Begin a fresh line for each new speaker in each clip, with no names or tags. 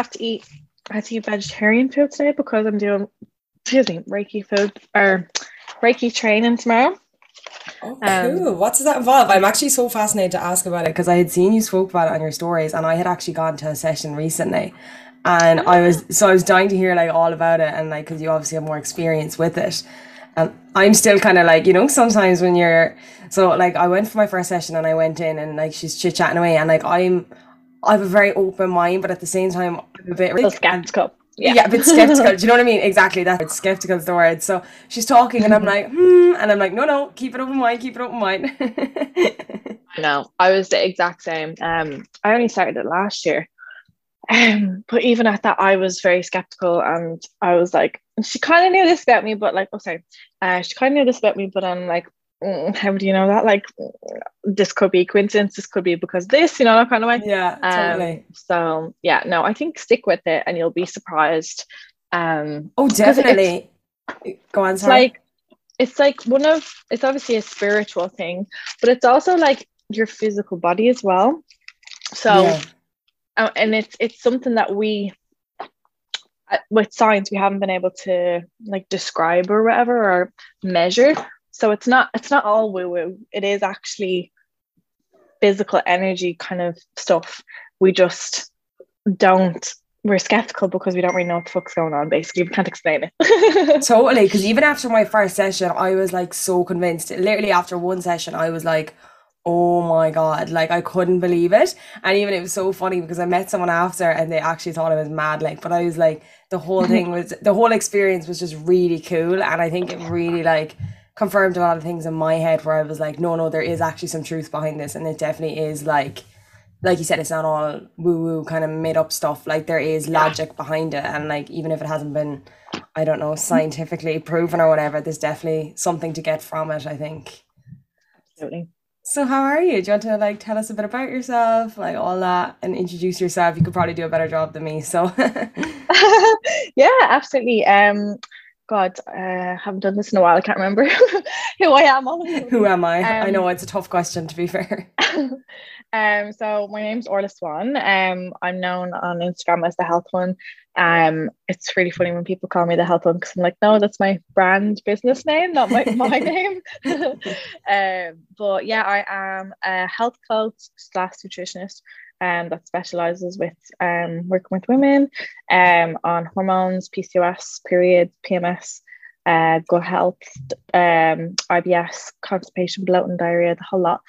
have to eat I have to eat vegetarian food today because I'm doing excuse me, Reiki food or Reiki training tomorrow.
Oh, cool. Um, what does that involve? I'm actually so fascinated to ask about it because I had seen you spoke about it on your stories and I had actually gone to a session recently and I was so I was dying to hear like all about it and like because you obviously have more experience with it and I'm still kind of like you know sometimes when you're so like I went for my first session and I went in and like she's chit chatting away and like I'm I have a very open mind but at the same time I'm a bit
so skeptical
yeah. yeah, a bit skeptical. Do you know what I mean? Exactly. That's skeptical is the word. So she's talking, and I'm like, hmm, and I'm like, no, no, keep it open mind, keep it open mind.
I know. I was the exact same. Um, I only started it last year, um, but even at that, I was very skeptical, and I was like, she kind of knew this about me, but like, oh, sorry, uh, she kind of knew this about me, but I'm like, how do you know that? Like, this could be coincidence. This could be because this, you know, that kind of way.
Yeah, totally.
Um, so yeah, no, I think stick with it, and you'll be surprised. Um,
oh, definitely. Go on.
Sorry. Like, it's like one of it's obviously a spiritual thing, but it's also like your physical body as well. So, yeah. uh, and it's it's something that we uh, with science we haven't been able to like describe or whatever or measure so it's not it's not all woo woo it is actually physical energy kind of stuff. We just don't we're skeptical because we don't really know what the fuck's going on basically. We can't explain
it. Totally because even after my first session i was like so convinced. Literally after one session i was like oh my god like i couldn't believe it. And even it was so funny because i met someone after and they actually thought i was mad like but i was like the whole thing was the whole experience was just really cool. And i think it really like confirmed a lot of things in my head where I was like, no, no, there is actually some truth behind this, and it definitely is like, like you said, it's not all woo woo kind of made up stuff. Like there is logic behind it, and like even if it hasn't been, I don't know, scientifically proven or whatever, there's definitely something to get from it. I think.
Absolutely.
So how are you? Do you want to like tell us a bit about yourself, like all that, and introduce yourself? You could probably do a better job than me. So.
yeah, absolutely. Um, God, uh, haven't done this in a while. I can't remember who I am.
Who am I? Um, I know it's a tough question to be fair.
um, so my name's Orla Swan. Um, I'm known on Instagram as the Health Hun. Um, it's really funny when people call me the Health Hun because I'm like, no, that's my brand business name, not my my name. um, but yeah, I am a health coach slash nutritionist um, that specializes with um, working with women um, on hormones, PCOS, periods, PMS, uh, gut health, um, IBS, constipation, bloating, diarrhea, the whole lot.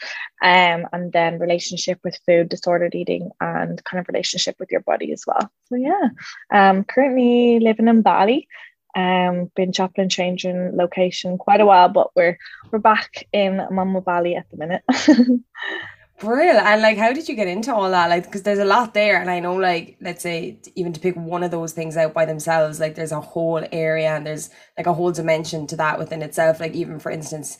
Um, and then relationship with food, disordered eating, and kind of relationship with your body as well. So yeah, um, currently living in Bali. Um, been chopping and changing location quite a while, but we're we're back in Mama Bali at the minute.
Brilliant. And like, how did you get into all that? Like, because there's a lot there, and I know, like, let's say, even to pick one of those things out by themselves, like, there's a whole area and there's like a whole dimension to that within itself. Like, even for instance,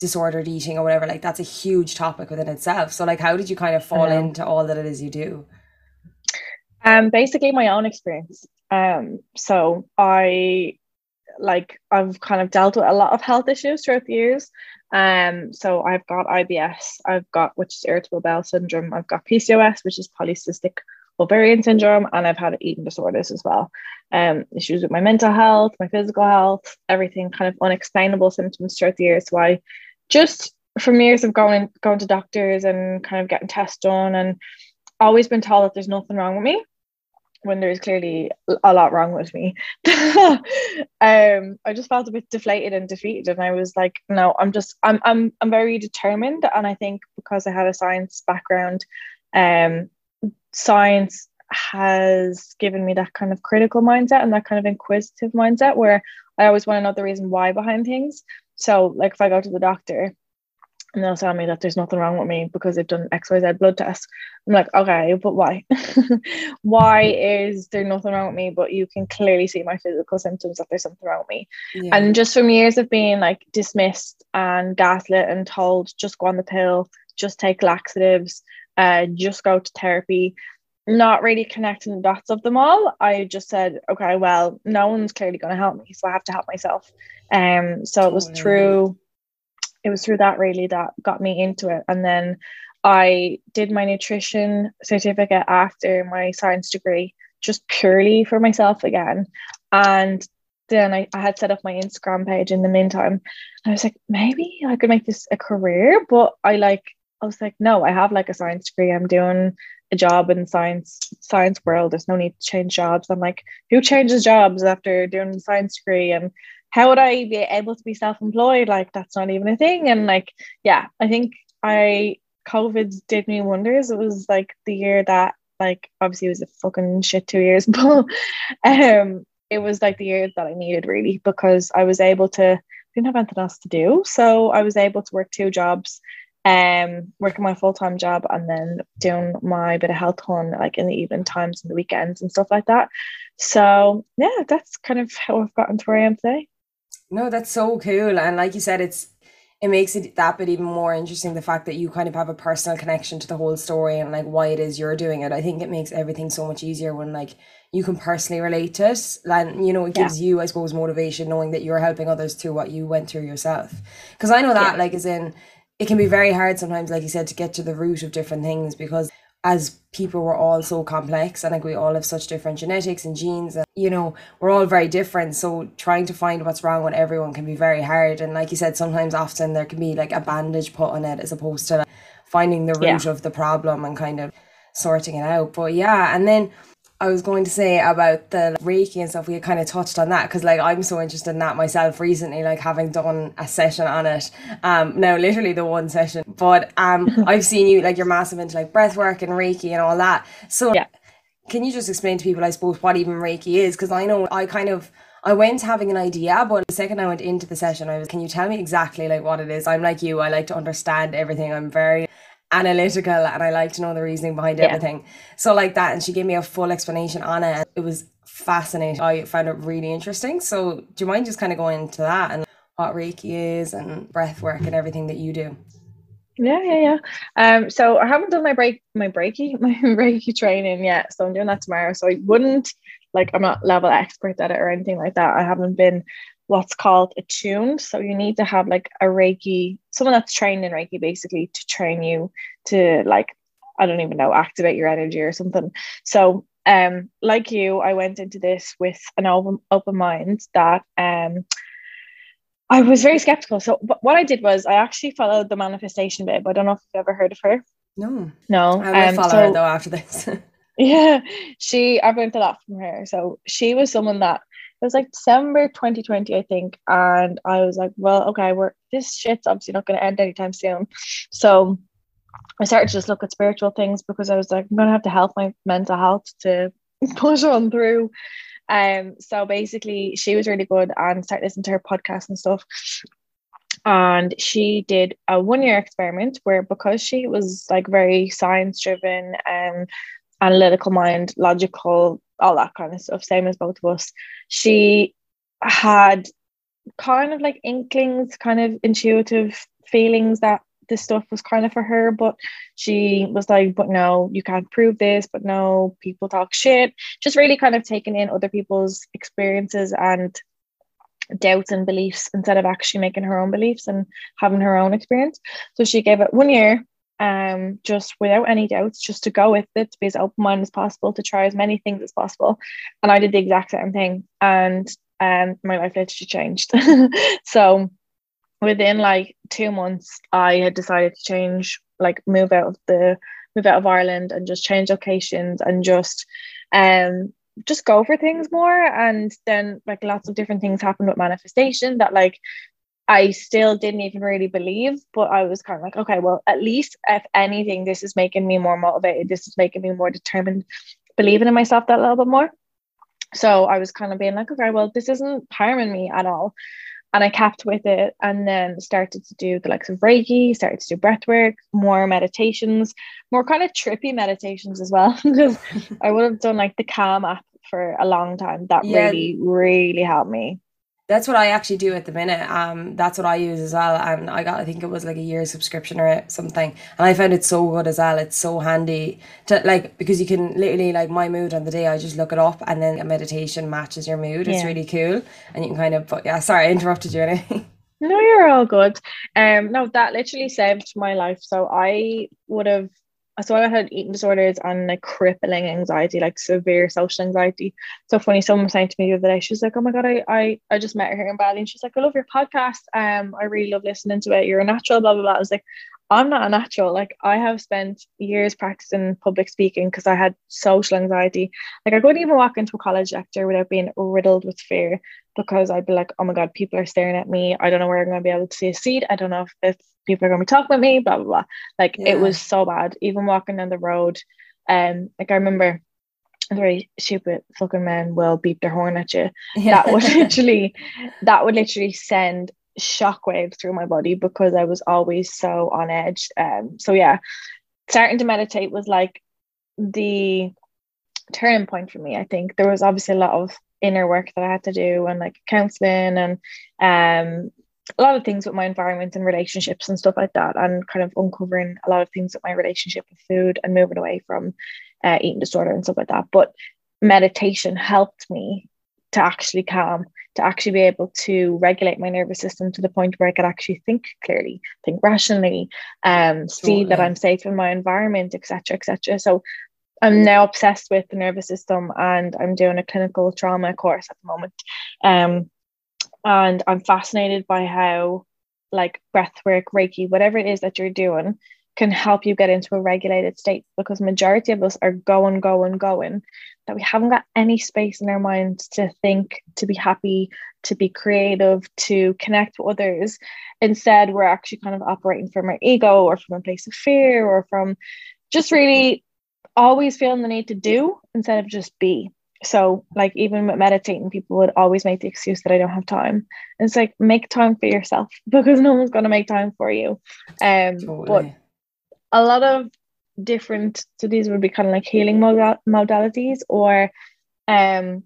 disordered eating or whatever, like, that's a huge topic within itself. So, like, how did you kind of fall into all that it is you do?
Um, basically, my own experience. Um, so I like I've kind of dealt with a lot of health issues throughout the years. Um, so I've got IBS, I've got which is irritable bowel syndrome, I've got PCOS, which is polycystic ovarian syndrome, and I've had eating disorders as well. Um, issues with my mental health, my physical health, everything kind of unexplainable symptoms throughout the years. So I just from years of going going to doctors and kind of getting tests done and always been told that there's nothing wrong with me when there's clearly a lot wrong with me. um, I just felt a bit deflated and defeated, and I was like, no, I'm just, I'm, I'm, I'm very determined, and I think because I had a science background, um, science has given me that kind of critical mindset and that kind of inquisitive mindset where I always want to know the reason why behind things. So, like, if I go to the doctor and they'll tell me that there's nothing wrong with me because they've done XYZ blood tests. I'm like, okay, but why? why is there nothing wrong with me? But you can clearly see my physical symptoms that there's something wrong with me. Yeah. And just from years of being like dismissed and gaslit and told, just go on the pill, just take laxatives, uh, just go to therapy, not really connecting the dots of them all. I just said, okay, well, no one's clearly going to help me, so I have to help myself. Um, so it was through it was through that really that got me into it. And then I did my nutrition certificate after my science degree just purely for myself again. And then I, I had set up my Instagram page in the meantime. And I was like, maybe I could make this a career, but I like I was like, no, I have like a science degree. I'm doing a job in science science world. There's no need to change jobs. I'm like, who changes jobs after doing a science degree? And how would I be able to be self-employed? Like that's not even a thing. And like, yeah, I think I COVID did me wonders. It was like the year that like obviously it was a fucking shit two years, but um it was like the year that I needed really because I was able to didn't have anything else to do. So I was able to work two jobs, um, working my full-time job and then doing my bit of Health Hun like in the evening times and the weekends and stuff like that. So yeah, that's kind of how I've gotten to where I am today.
No, that's so cool. And like you said, it's it makes it that bit even more interesting the fact that you kind of have a personal connection to the whole story and like why it is you're doing it. I think it makes everything so much easier when like you can personally relate to it. And you know, it gives yeah. you, I suppose, motivation knowing that you're helping others through what you went through yourself. Because I know that, yeah. like, as in, it can be very hard sometimes, like you said, to get to the root of different things because as people we're all so complex and like we all have such different genetics and genes and you know we're all very different. So trying to find what's wrong with everyone can be very hard. And like you said sometimes often there can be like a bandage put on it as opposed to like, finding the root yeah. of the problem and kind of sorting it out. But yeah and then I was going to say about the Reiki and stuff, we had kind of touched on that because like I'm so interested in that myself recently, like having done a session on it. Um now literally the one session. But um I've seen you like you're massive into like breath work and Reiki and all that. So yeah. can you just explain to people I suppose what even Reiki is? Because I know I kind of I went having an idea, but the second I went into the session, I was, can you tell me exactly like what it is? I'm like you, I like to understand everything. I'm very analytical and I like to know the reasoning behind yeah. everything. So like that, and she gave me a full explanation on it. It was fascinating. I found it really interesting. So do you mind just kind of going into that and what Reiki is and breath work and everything that you do?
Yeah, yeah, yeah. Um, so I haven't done my break my breaky my Reiki training yet. So I'm doing that tomorrow. So I wouldn't like I'm not level expert at it or anything like that. I haven't been what's called attuned. So you need to have like a Reiki, someone that's trained in Reiki basically to train you to like, I don't even know, activate your energy or something. So um like you, I went into this with an open open mind that um I was very skeptical. So what I did was I actually followed the manifestation babe. I don't know if you've ever heard of her.
No.
No.
I will um, follow so, her though after this.
yeah. She I've learned a lot from her. So she was someone that it was like December 2020, I think. And I was like, well, okay, we're this shit's obviously not going to end anytime soon. So I started to just look at spiritual things because I was like, I'm going to have to help my mental health to push on through. Um, so basically, she was really good and started listening to her podcast and stuff. And she did a one year experiment where, because she was like very science driven and analytical mind, logical, all that kind of stuff, same as both of us. She had kind of like inklings, kind of intuitive feelings that this stuff was kind of for her, but she was like, but no, you can't prove this, but no, people talk shit. Just really kind of taking in other people's experiences and doubts and beliefs instead of actually making her own beliefs and having her own experience. So she gave it one year um, just without any doubts, just to go with it, to be as open minded as possible, to try as many things as possible. And I did the exact same thing. And um, my life literally changed. so within like two months, I had decided to change, like move out of the move out of Ireland and just change locations and just um just go for things more and then like lots of different things happened with manifestation that like I still didn't even really believe, but I was kind of like, okay, well, at least if anything, this is making me more motivated. This is making me more determined, believing in myself that little bit more. So I was kind of being like, okay, well, this isn't harming me at all. And I kept with it and then started to do the likes of Reiki, started to do breath work, more meditations, more kind of trippy meditations as well. because I would have done like the Calm app for a long time. That yeah. really, really helped me
that's what I actually do at the minute. Um, that's what I use as well. And I got, I think it was like a year subscription or something. And I found it so good as well. It's so handy to like, because you can literally like my mood on the day, I just look it up and then a meditation matches your mood. It's yeah. really cool. And you can kind of, but yeah, sorry, I interrupted you.
no, you're all good. Um, no, that literally saved my life. So I would have so I had eating disorders and like crippling anxiety, like severe social anxiety. So funny, someone was saying to me the other day, she was like, Oh my god, I I, I just met her here in Bali and she's like, I love your podcast. Um, I really love listening to it. You're a natural, blah blah blah. I was like, I'm not a natural. Like I have spent years practicing public speaking because I had social anxiety. Like I couldn't even walk into a college lecture without being riddled with fear because I'd be like, oh my God, people are staring at me. I don't know where I'm going to be able to see a seat. I don't know if, if people are going to be talking with me, blah, blah, blah. Like yeah. it was so bad. Even walking down the road. Um, like I remember very stupid fucking men will beep their horn at you. Yeah. That would literally, that would literally send shockwaves through my body because I was always so on edge. Um, so yeah, starting to meditate was like the turning point for me. I think there was obviously a lot of inner work that I had to do and like counseling and um a lot of things with my environment and relationships and stuff like that and kind of uncovering a lot of things with my relationship with food and moving away from uh, eating disorder and stuff like that but meditation helped me to actually calm to actually be able to regulate my nervous system to the point where I could actually think clearly, think rationally, um, see that I'm safe in my environment, etc., etc. So I'm now obsessed with the nervous system, and I'm doing a clinical trauma course at the moment. Um, and I'm fascinated by how, like breath work, Reiki, whatever it is that you're doing, can help you get into a regulated state because majority of us are going going going that we haven't got any space in our minds to think to be happy to be creative to connect with others. Instead we're actually kind of operating from our ego or from a place of fear or from just really always feeling the need to do instead of just be. So like even with meditating people would always make the excuse that i don't have time. And it's like make time for yourself because no one's going to make time for you. Um totally. but a lot of different so these would be kind of like healing modal- modalities or um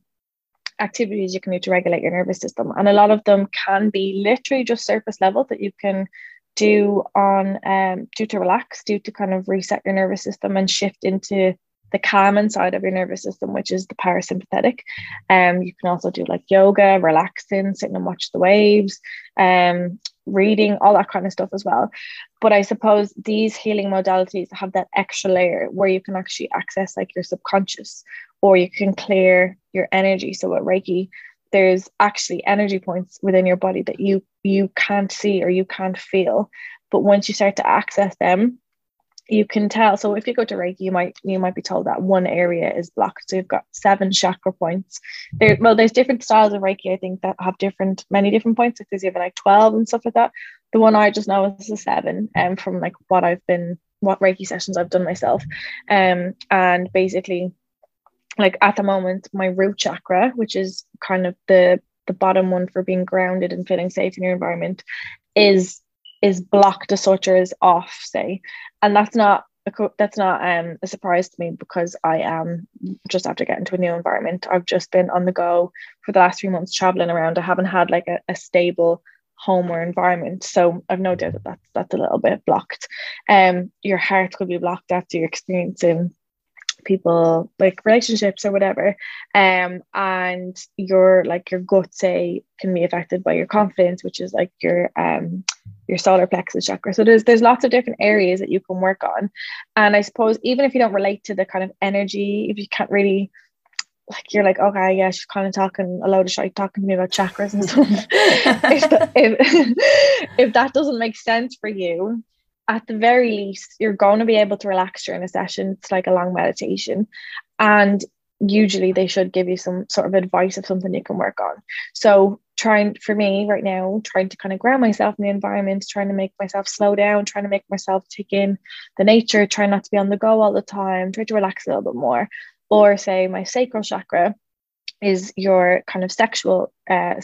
activities you can do to regulate your nervous system. And a lot of them can be literally just surface level that you can do on um do to relax do to kind of reset your nervous system and shift into the calming side of your nervous system which is the parasympathetic. Um you can also do like yoga relaxing sitting and watch the waves um reading, all that kind of stuff as well. But I suppose these healing modalities have that extra layer where you can actually access like your subconscious or you can clear your energy. So with Reiki, there's actually energy points within your body that you you can't see or you can't feel. But once you start to access them, you can tell. So if you go to Reiki, you might you might be told that one area is blocked. So you've got seven chakra points. There, well, there's different styles of Reiki. I think that have different many different points. Like there's even like twelve and stuff like that. The one I just know is a seven, and um, from like what I've been, what Reiki sessions I've done myself, um, and basically, like at the moment, my root chakra, which is kind of the the bottom one for being grounded and feeling safe in your environment, is is blocked the is off, say, and that's not a, that's not um, a surprise to me because I am just after getting to a new environment. I've just been on the go for the last three months traveling around. I haven't had like a, a stable home or environment, so I've no doubt that that's that's a little bit blocked. Um, your heart could be blocked after you're experiencing people like relationships or whatever um and your like your gut say can be affected by your confidence which is like your um your solar plexus chakra. So there's there's lots of different areas that you can work on. And i suppose even if you don't relate to the kind of energy if you can't really like you're like okay yeah she's kind of talking a load of shit talking to me about chakras and stuff. If, the, if, if that doesn't make sense for you at the very least, you're going to be able to relax during a session. It's like a long meditation. And usually they should give you some sort of advice of something you can work on. So trying for me right now, trying to kind of ground myself in the environment, trying to make myself slow down, trying to make myself take in the nature, trying not to be on the go all the time, try to relax a little bit more. Or say my sacral chakra, is your kind of sexual uh,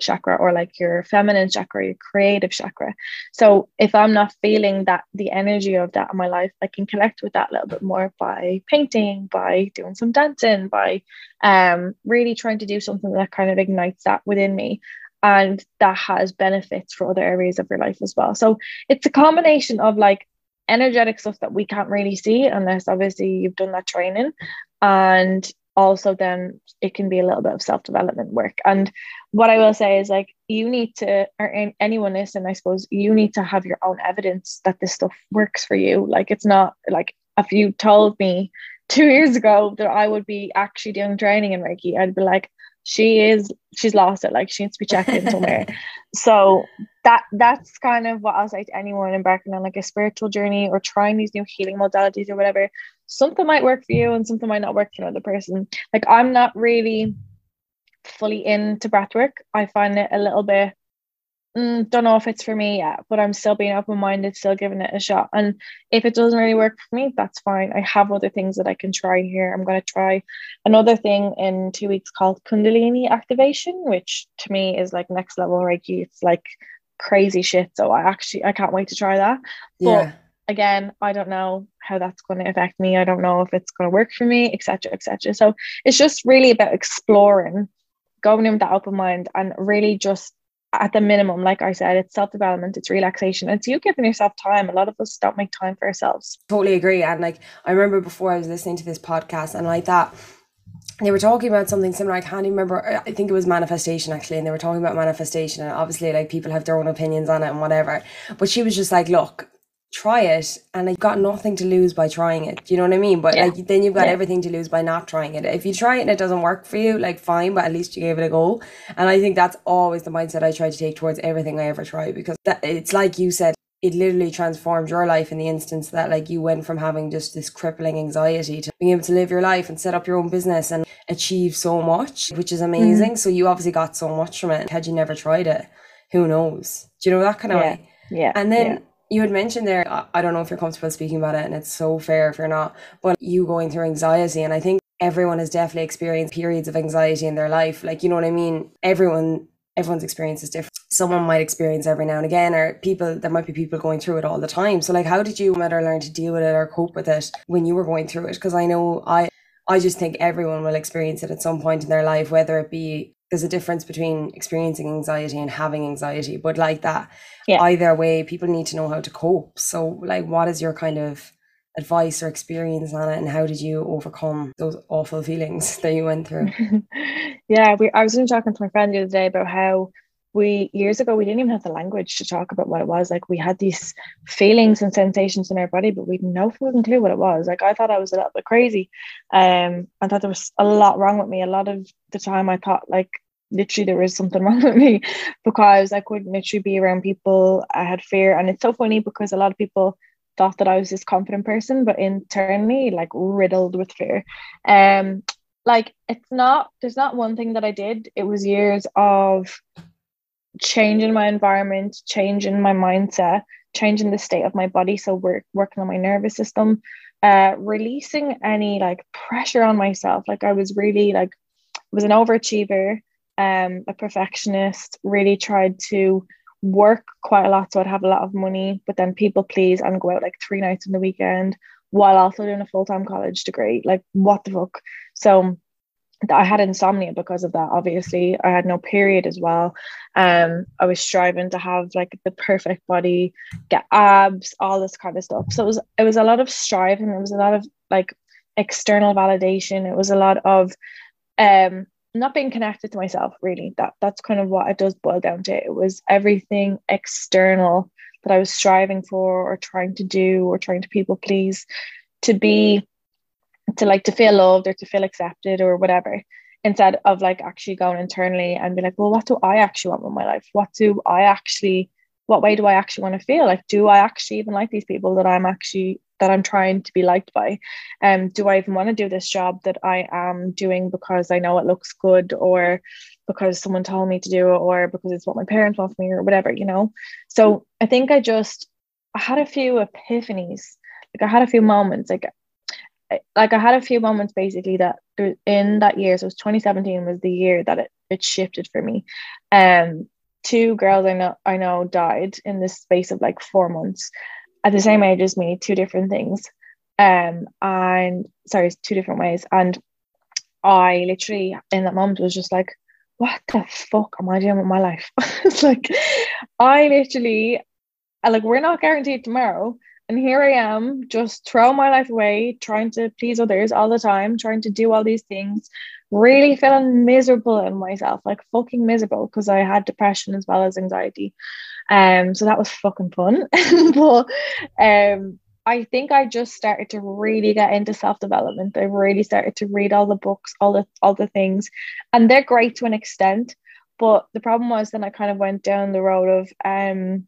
chakra or like your feminine chakra, your creative chakra. So if I'm not feeling that the energy of that in my life, I can connect with that a little bit more by painting, by doing some dancing, by um, really trying to do something that kind of ignites that within me. And that has benefits for other areas of your life as well. So it's a combination of like energetic stuff that we can't really see unless obviously you've done that training and also then it can be a little bit of self-development work. And what i will say is like you need to or anyone listening i suppose you need to have your own evidence that this stuff works for you. Like it's not like if you told me two years ago that I would be actually doing training in Reiki, I'd be like, she is she's lost it. Like she needs to be checked in somewhere. So that that's kind of what I'll say to anyone embarking on like a spiritual journey or trying these new healing modalities or whatever. Something might work for you and something might not work for another person. Like I'm not really fully into breathwork I find it a little bit mm, don't know if it's for me yet, but I'm still being open minded, still giving it a shot. And if it doesn't really work for me, that's fine. I have other things that I can try here. I'm going to try another thing in two weeks called Kundalini activation, which to me is like next level Reiki. It's like crazy shit. So I actually I can't wait to try that. But yeah. again, I don't know how that's going to affect me. I don't know if it's going to work for me, etc. etc. So it's just really about exploring, going in with that open mind and really just at the minimum, like I said, it's self development, it's relaxation, it's you giving yourself time. A lot of us don't make time for ourselves.
Totally agree. And like I remember before I was listening to this podcast and like that, they were talking about something similar. I can't even remember. Uh, I think it was manifestation actually, and they were talking about manifestation. And obviously, like people have their own opinions on it and whatever. But she was just like, look, try it and you've got nothing to lose by trying it. Do you know what I mean? But yeah. like then you've got yeah. everything to lose by not trying it. If you try it and it doesn't work for you, like fine, but at least you gave it a go. And I think that's always the mindset I try to take towards everything I ever try because that it's like you said, it literally transformed your life in the instance that like you went from having just this crippling anxiety to being able to live your life and set up your own business and achieve so much, which is amazing. Mm. So you obviously got so much from it. Had you never tried it, who knows? Do you know that kind of
yeah.
way?
Yeah.
And then you had mentioned there, I don't know if you're comfortable speaking about it, and it's so fair if you're not, but you going through anxiety. And I think everyone has definitely experienced periods of anxiety in their life. Like, you know what I mean? Everyone, everyone's experience is different. Someone might experience every now and again, or people, there might be people going through it all the time. So, like, how did you better learn to deal with it or cope with it when you were going through it? Because I know I, I just think everyone will experience it at some point in their life, whether it be there's a difference between experiencing anxiety and having anxiety but like that yeah. either way people need to know how to cope so like what is your kind of advice or experience on it and how did you overcome those awful feelings that you went through
yeah we, i was even talking to my friend the other day about how we years ago we didn't even have the language to talk about what it was. Like we had these feelings and sensations in our body but we had no fucking clue what it was. Like i thought i was a little bit crazy. Um i thought there was a lot wrong with me. A lot of the time i thought like literally there was something wrong with me because i couldn't literally be around people. I had fear. And it's so funny because a lot of people thought that i was this confident person but internally like riddled with fear. Um like it's not there's not one thing that i did. It was years of changing my environment, change in my mindset, change in the state of my body. So we're working on my nervous system, uh, releasing any like pressure on myself. Like I was really like was an overachiever, um, a perfectionist, really tried to work quite a lot so I'd have a lot of money, but then people please and go out like three nights in the weekend while also doing a full-time college degree. Like what the fuck? So I had insomnia because of that. Obviously, I had no period as well. Um, I was striving to have like the perfect body, get abs, all this kind of stuff. So it was it was a lot of striving. It was a lot of like external validation. It was a lot of um not being connected to myself. Really, that that's kind of what it does boil down to. It was everything external that I was striving for, or trying to do, or trying to people please, to be to like to feel loved or to feel accepted or whatever instead of like actually going internally and be like well what do i actually want with my life? What do i actually what way do i actually want to feel? Like do i actually even like these people that i'm actually that i'm trying to be liked by? Um do i even want to do this job that i am doing because i know it looks good or because someone told me to do it or because it's what my parents want for me or whatever you know? So i think i just i had a few epiphanies. Like i had a few moments like like I had a few moments basically that in that year, so it was 2017 was the year that it, it shifted for me. Um, two girls I know I know died in this space of like four months at the same age as me, two different things. Um, and sorry, two different ways. And I literally in that moment was just like, what the fuck am I doing with my life? it's like I literally like we're not guaranteed tomorrow and here I am, just throw my life away, trying to please others all the time, trying to do all these things, really feeling miserable in myself, like fucking miserable because I had depression as well as anxiety. Um, so that was fucking fun. but um I think I just started to really get into self development. I really started to read all the books, all the all the things, and they're great to an extent. But the problem was then I kind of went down the road of um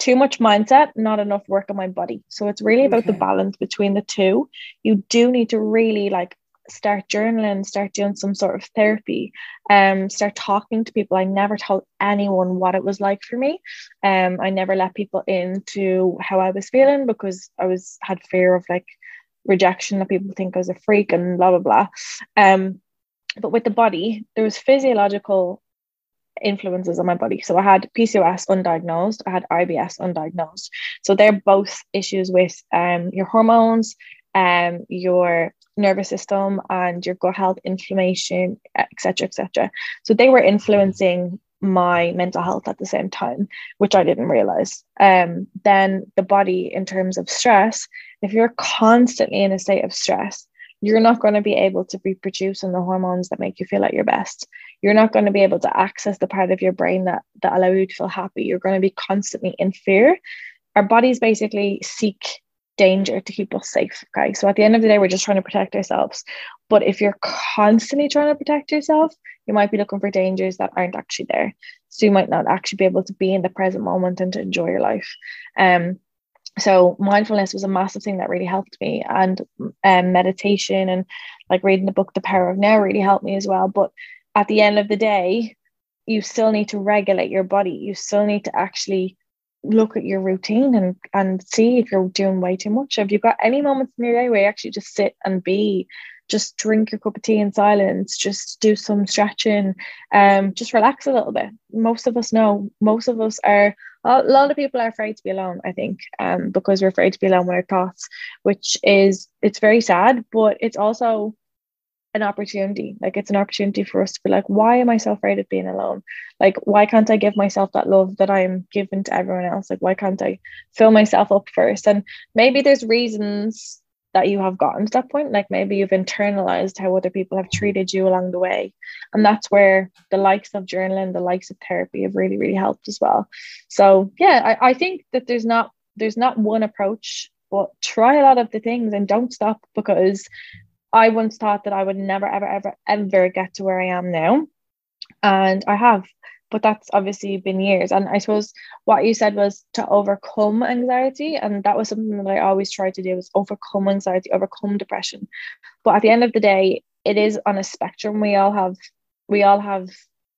too much mindset, not enough work on my body. So it's really about okay. the balance between the two. You do need to really like start journaling, start doing some sort of therapy, um, start talking to people. I never told anyone what it was like for me. Um, I never let people into how I was feeling because I was had fear of like rejection that people think I was a freak and blah blah blah. Um, but with the body, there was physiological influences on my body. So I had PCOS undiagnosed, I had IBS undiagnosed. So they're both issues with um, your hormones, um, your nervous system and your gut health, inflammation, etc., etc. So they were influencing my mental health at the same time, which I didn't realize. Um, then the body, in terms of stress, if you're constantly in a state of stress, you're not going to be able to be producing the hormones that make you feel at your best. You're not going to be able to access the part of your brain that that allow you to feel happy. You're going to be constantly in fear. Our bodies basically seek danger to keep us safe. Okay. So at the end of the day, we're just trying to protect ourselves. But if you're constantly trying to protect yourself, you might be looking for dangers that aren't actually there. So you might not actually be able to be in the present moment and to enjoy your life. Um, so mindfulness was a massive thing that really helped me and um, meditation and like reading the book the power of now really helped me as well but at the end of the day you still need to regulate your body you still need to actually look at your routine and and see if you're doing way too much. Have you got any moments in your day where you actually just sit and be, just drink your cup of tea in silence, just do some stretching, um, just relax a little bit. Most of us know, most of us are a lot of people are afraid to be alone, I think, um, because we're afraid to be alone with our thoughts, which is it's very sad, but it's also an opportunity. Like it's an opportunity for us to be like, why am I so afraid of being alone? Like, why can't I give myself that love that I'm giving to everyone else? Like, why can't I fill myself up first? And maybe there's reasons that you have gotten to that point. Like maybe you've internalized how other people have treated you along the way. And that's where the likes of journaling, the likes of therapy have really, really helped as well. So yeah, I, I think that there's not there's not one approach but try a lot of the things and don't stop because I once thought that I would never, ever, ever, ever get to where I am now. And I have, but that's obviously been years. And I suppose what you said was to overcome anxiety. And that was something that I always tried to do is overcome anxiety, overcome depression. But at the end of the day, it is on a spectrum. We all have, we all have,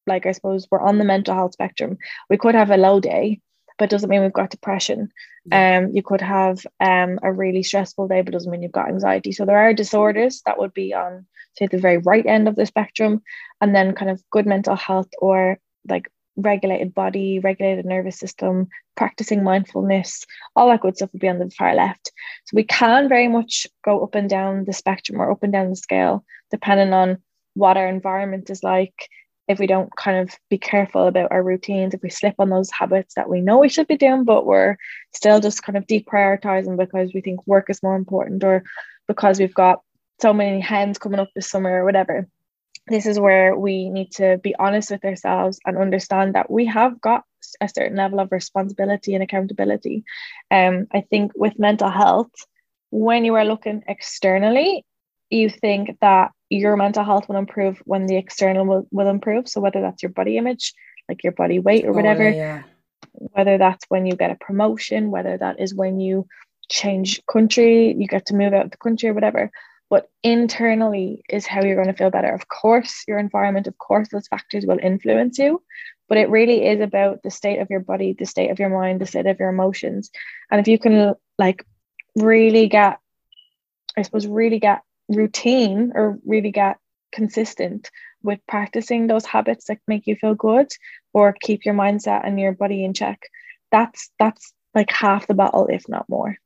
like, I suppose we're on the mental health spectrum. We could have a low day, but doesn't mean we've got depression. Um, you could have um a really stressful day, but doesn't mean you've got anxiety. So there are disorders that would be on say the very right end of the spectrum, and then kind of good mental health or like regulated body, regulated nervous system, practicing mindfulness, all that good stuff would be on the far left. So we can very much go up and down the spectrum or up and down the scale, depending on what our environment is like, if we don't kind of be careful about our routines, if we slip on those habits that we know we should be doing, but we're still just kind of deprioritizing because we think work is more important or because we've got so many hens coming up this summer or whatever. This is where we need to be honest with ourselves and understand that we have got a certain level of responsibility and accountability. Um, I think with mental health, when you are looking externally, you think that your mental health will improve when the external will, will improve. So whether that's your body image, like your body weight or oh, whatever, oh, yeah. whether that's when you get a promotion, whether that is when you change country, you get to move out of the country or whatever. But internally is how you're going to feel better. Of course, your environment, of course, those factors will influence you, but it really is about the state of your body, the state of your mind, the state of your emotions. And if you can like really get, I suppose, really get routine or really get consistent with practicing those habits that make you feel good or keep your mindset and your body in check that's that's like half the battle if not more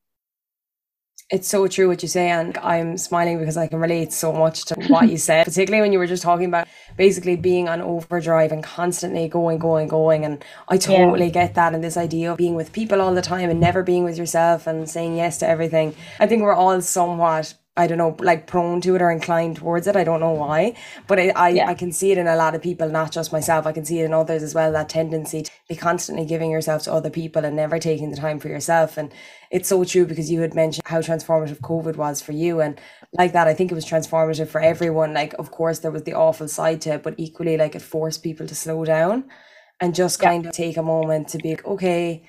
it's so true what you say, and I'm smiling because I can relate so much to what you said, particularly when you were just talking about basically being on overdrive and constantly going, going, going. And I totally yeah. get that and this idea of being with people all the time and never being with yourself and saying yes to everything. I think we're all somewhat I don't know, like prone to it or inclined towards it. I don't know why, but I, I, yeah. I can see it in a lot of people, not just myself. I can see it in others as well. That tendency to be constantly giving yourself to other people and never taking the time for yourself. And it's so true because you had mentioned how transformative COVID was for you. And like that, I think it was transformative for everyone. Like, of course, there was the awful side to it, but equally, like, it forced people to slow down and just kind yeah. of take a moment to be like, okay,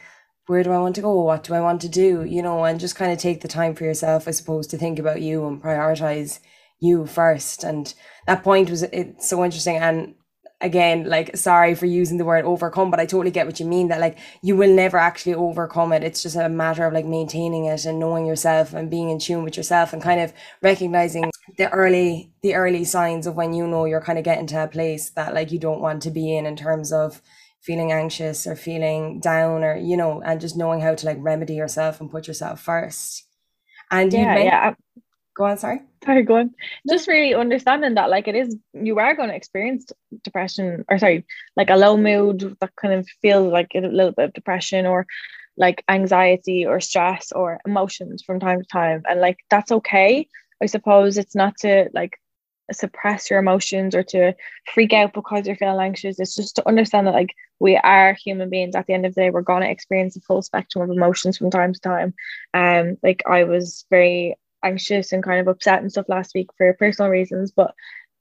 where do I want to go? What do I want to do? You know, and just kind of take the time for yourself, I suppose, to think about you and prioritize you first. And that point was it's so interesting. And again, like sorry for using the word overcome, but I totally get what you mean that like you will never actually overcome it. It's just a matter of like maintaining it and knowing yourself and being in tune with yourself and kind of recognizing the early the early signs of when you know you're kind of getting to a place that like you don't want to be in in terms of feeling anxious or feeling down or you know and just knowing how to like remedy yourself and put yourself first. And
yeah made, yeah
go on sorry.
sorry go on. Just really understanding that like it is you are going to experience depression or sorry like a low mood that kind of feels like a little bit of depression or like anxiety or stress or emotions from time to time. And like that's okay. I suppose it's not to like suppress your emotions or to freak out because you're feeling anxious. It's just to understand that like we are human beings at the end of the day, we're gonna experience the full spectrum of emotions from time to time. Um like I was very anxious and kind of upset and stuff last week for personal reasons, but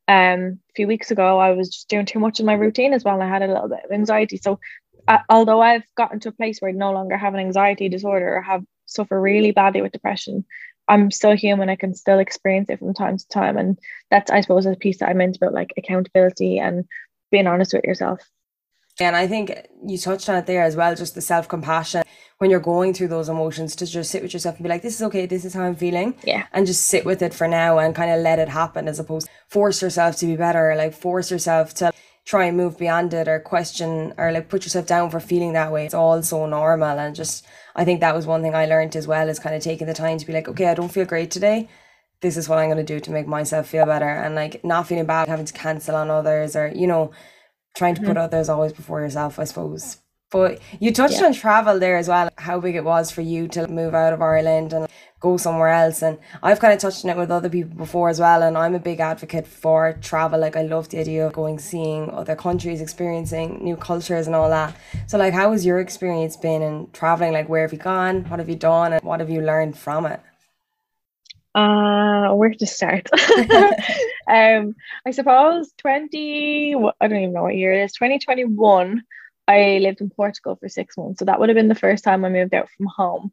um a few weeks ago I was just doing too much in my routine as well and I had a little bit of anxiety. So uh, although I've gotten to a place where I no longer have an anxiety disorder or have suffer really badly with depression, I'm still human. I can still experience it from time to time. And that's, I suppose, a piece that I meant about like accountability and being honest with yourself.
And I think you touched on it there as well, just the self compassion when you're going through those emotions to just sit with yourself and be like, this is okay, this is how I'm feeling.
Yeah.
And just sit with it for now and kind of let it happen as opposed force yourself to be better, like force yourself to try and move beyond it or question or like put yourself down for feeling that way. It's all so normal. And just, I think that was one thing I learned as well is kind of taking the time to be like, okay, I don't feel great today. This is what I'm going to do to make myself feel better. And like not feeling bad, having to cancel on others or, you know, trying to mm-hmm. put others always before yourself, I suppose. But you touched yeah. on travel there as well, how big it was for you to move out of Ireland and go somewhere else. And I've kind of touched on it with other people before as well. And I'm a big advocate for travel. Like I love the idea of going, seeing other countries, experiencing new cultures and all that. So like, how has your experience been in traveling? Like, where have you gone? What have you done? And what have you learned from it?
Uh, where to start? um, I suppose 20, I don't even know what year it is, 2021 I lived in Portugal for six months. So that would have been the first time I moved out from home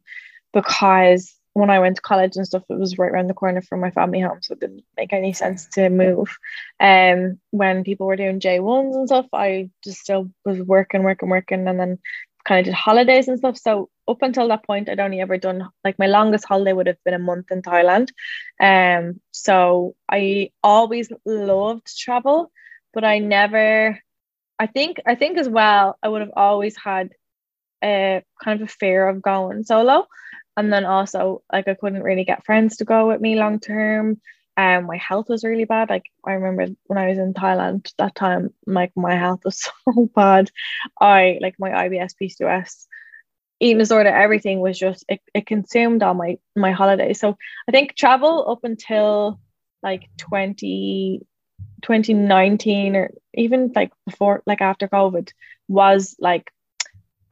because when I went to college and stuff, it was right around the corner from my family home. So it didn't make any sense to move. Um, when people were doing J1s and stuff, I just still was working, working, working, and then kind of did holidays and stuff. So up until that point, I'd only ever done like my longest holiday would have been a month in Thailand. Um, so I always loved travel, but I never I think I think as well I would have always had a kind of a fear of going solo and then also like I couldn't really get friends to go with me long term. Um, my health was really bad. Like I remember when I was in Thailand that time like my health was so bad. I like my IBS PCOS eating disorder everything was just it, it consumed all my my holidays. So I think travel up until like 20 2019 or even like before like after covid was like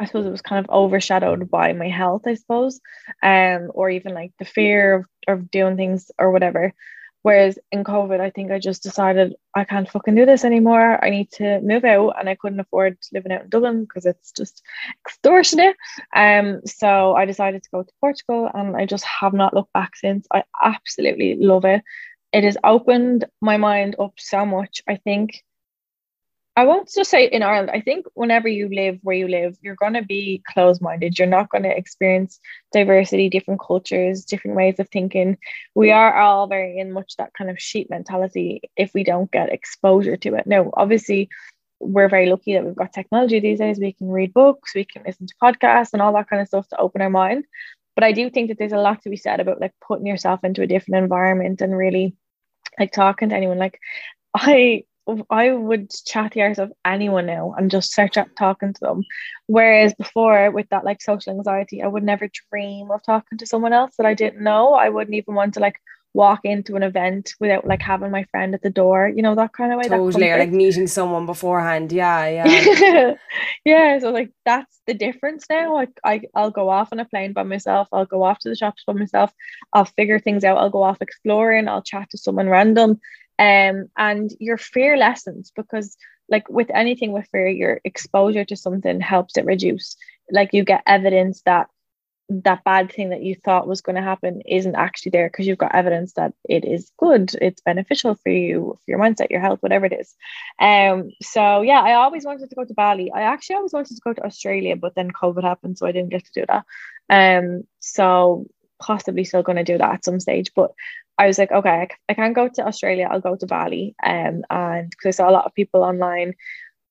i suppose it was kind of overshadowed by my health i suppose um or even like the fear of, of doing things or whatever. Whereas in covid i think i just decided i can't fucking do this anymore. I need to move out and i couldn't afford living out in dublin because it's just extortionate. Um so i decided to go to portugal and i just have not looked back since. I absolutely love it. It has opened my mind up so much. I think I won't just say in Ireland. I think whenever you live where you live, you're going to be closed minded. You're not going to experience diversity, different cultures, different ways of thinking. We are all very in much that kind of sheep mentality if we don't get exposure to it. Now, obviously, we're very lucky that we've got technology these days. We can read books, we can listen to podcasts, and all that kind of stuff to open our mind. But I do think that there's a lot to be said about like putting yourself into a different environment and really like talking to anyone. Like I I would chat the ears of anyone now and just start talking to them. Whereas before, with that like social anxiety, I would never dream of talking to someone else that I didn't know. I wouldn't even want to like walk into an event without like having my friend at the door, you know, that kind of way.
Totally, or like meeting someone beforehand. Yeah, yeah.
yeah. So like that's the difference now. Like I I'll go off on a plane by myself, I'll go off to the shops by myself, I'll figure things out, I'll go off exploring, I'll chat to someone random. Um and your fear lessens because like with anything with fear, your exposure to something helps it reduce. Like you get evidence that that bad thing that you thought was going to happen isn't actually there because you've got evidence that it is good. It's beneficial for you for your mindset your health whatever it is. Um so yeah i always wanted to go to bali. I actually always wanted to go to australia but then covid happened so i didn't get to do that. Um so possibly still going to do that at some stage but I was like, okay, I can't go to Australia. I'll go to Bali. Um, and because I saw a lot of people online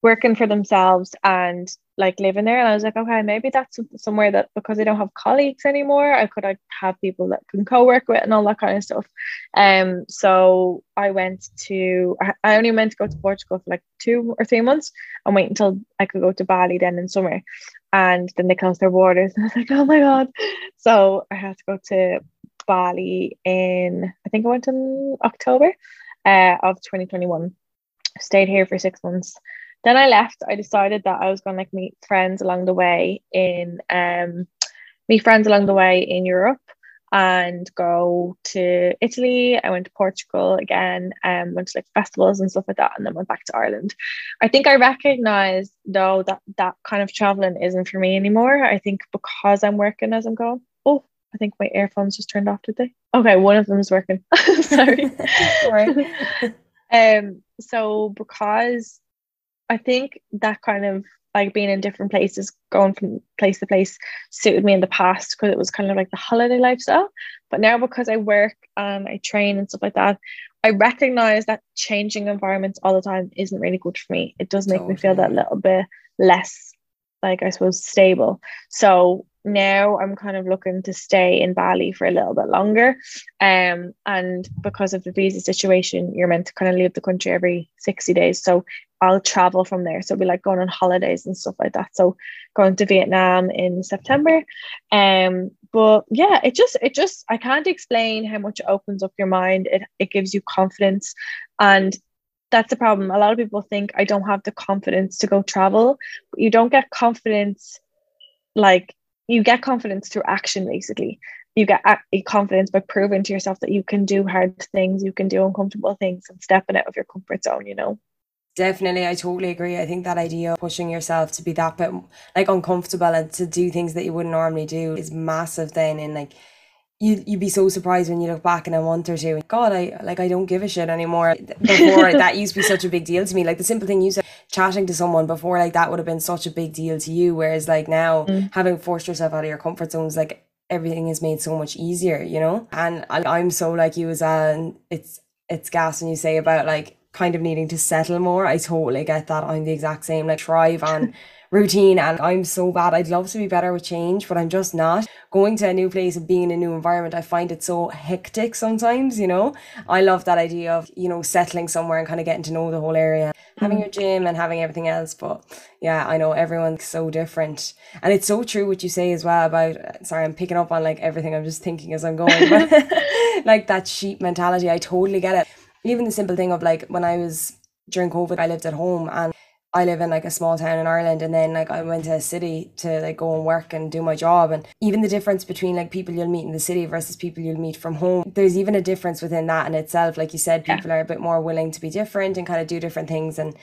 working for themselves and like living there. And I was like, okay, maybe that's somewhere that because I don't have colleagues anymore, I could like have people that can co-work with and all that kind of stuff. Um, so I went to I only meant to go to Portugal for like two or three months and wait until I could go to Bali then in summer. And then they closed their borders. And I was like, oh my God. So I had to go to Bali in I think I went in October uh, of 2021. Stayed here for six months then I left. I decided that I was going to like meet friends along the way in um meet friends along the way in Europe and go to Italy. I went to Portugal again um, went to like festivals and stuff like that, and then went back to Ireland. I think I recognize though that that kind of traveling isn't for me anymore. I think because I'm working as I'm going. Oh, I think my earphones just turned off, did they? Okay, one of them is working. Sorry. Sorry. um, so because I think that kind of like being in different places, going from place to place, suited me in the past because it was kind of like the holiday lifestyle. But now because I work and I train and stuff like that, I recognize that changing environments all the time isn't really good for me. It does make totally. me feel that little bit less, like I suppose, stable. So now I'm kind of looking to stay in Bali for a little bit longer. Um, and because of the visa situation, you're meant to kind of leave the country every 60 days. So I'll travel from there. So we like going on holidays and stuff like that. So going to Vietnam in September. Um, but yeah, it just it just I can't explain how much it opens up your mind. It it gives you confidence. And that's the problem. A lot of people think I don't have the confidence to go travel, but you don't get confidence like you get confidence through action basically you get confidence by proving to yourself that you can do hard things you can do uncomfortable things and stepping out of your comfort zone you know
Definitely, I totally agree. I think that idea of pushing yourself to be that bit like uncomfortable and to do things that you wouldn't normally do is massive. Then, in like you you'd be so surprised when you look back in a month or two. God, I like I don't give a shit anymore. Before that used to be such a big deal to me. Like the simple thing you said, chatting to someone before, like that would have been such a big deal to you. Whereas like now, mm. having forced yourself out of your comfort zones, like everything is made so much easier, you know. And I, I'm so like you as and it's it's gas when you say about like kind of needing to settle more. I totally get that. I'm the exact same. Like thrive on routine and I'm so bad. I'd love to be better with change, but I'm just not. Going to a new place and being in a new environment, I find it so hectic sometimes, you know. I love that idea of, you know, settling somewhere and kind of getting to know the whole area, having mm. your gym and having everything else. But yeah, I know everyone's so different. And it's so true what you say as well about sorry, I'm picking up on like everything I'm just thinking as I'm going, but like that sheep mentality, I totally get it even the simple thing of like when I was during COVID, I lived at home and I live in like a small town in Ireland and then like I went to a city to like go and work and do my job and even the difference between like people you'll meet in the city versus people you'll meet from home there's even a difference within that in itself like you said people yeah. are a bit more willing to be different and kind of do different things and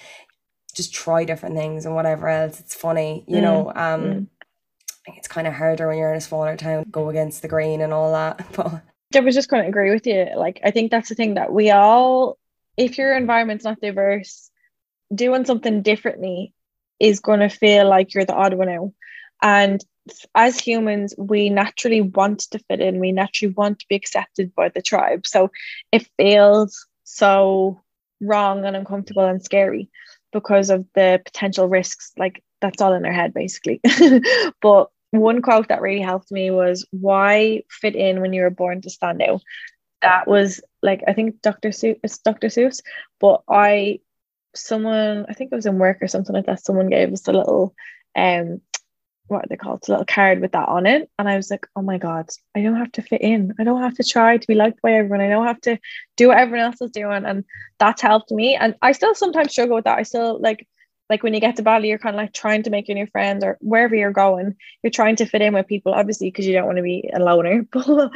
just try different things and whatever else it's funny you mm. know um mm. it's kind of harder when you're in a smaller town go against the grain and all that but
I was just going to agree with you. Like, I think that's the thing that we all, if your environment's not diverse, doing something differently is going to feel like you're the odd one out. And as humans, we naturally want to fit in, we naturally want to be accepted by the tribe. So it feels so wrong and uncomfortable and scary because of the potential risks. Like, that's all in their head, basically. but one quote that really helped me was why fit in when you were born to stand out that was like i think dr seuss dr seuss but i someone i think it was in work or something like that someone gave us a little um what are they called? It's a little card with that on it. And I was like, oh my God, I don't have to fit in. I don't have to try to be liked by everyone. I don't have to do what everyone else is doing. And that's helped me. And I still sometimes struggle with that. I still like like when you get to Bali, you're kind of like trying to make your new friends or wherever you're going, you're trying to fit in with people, obviously, because you don't want to be a loner. But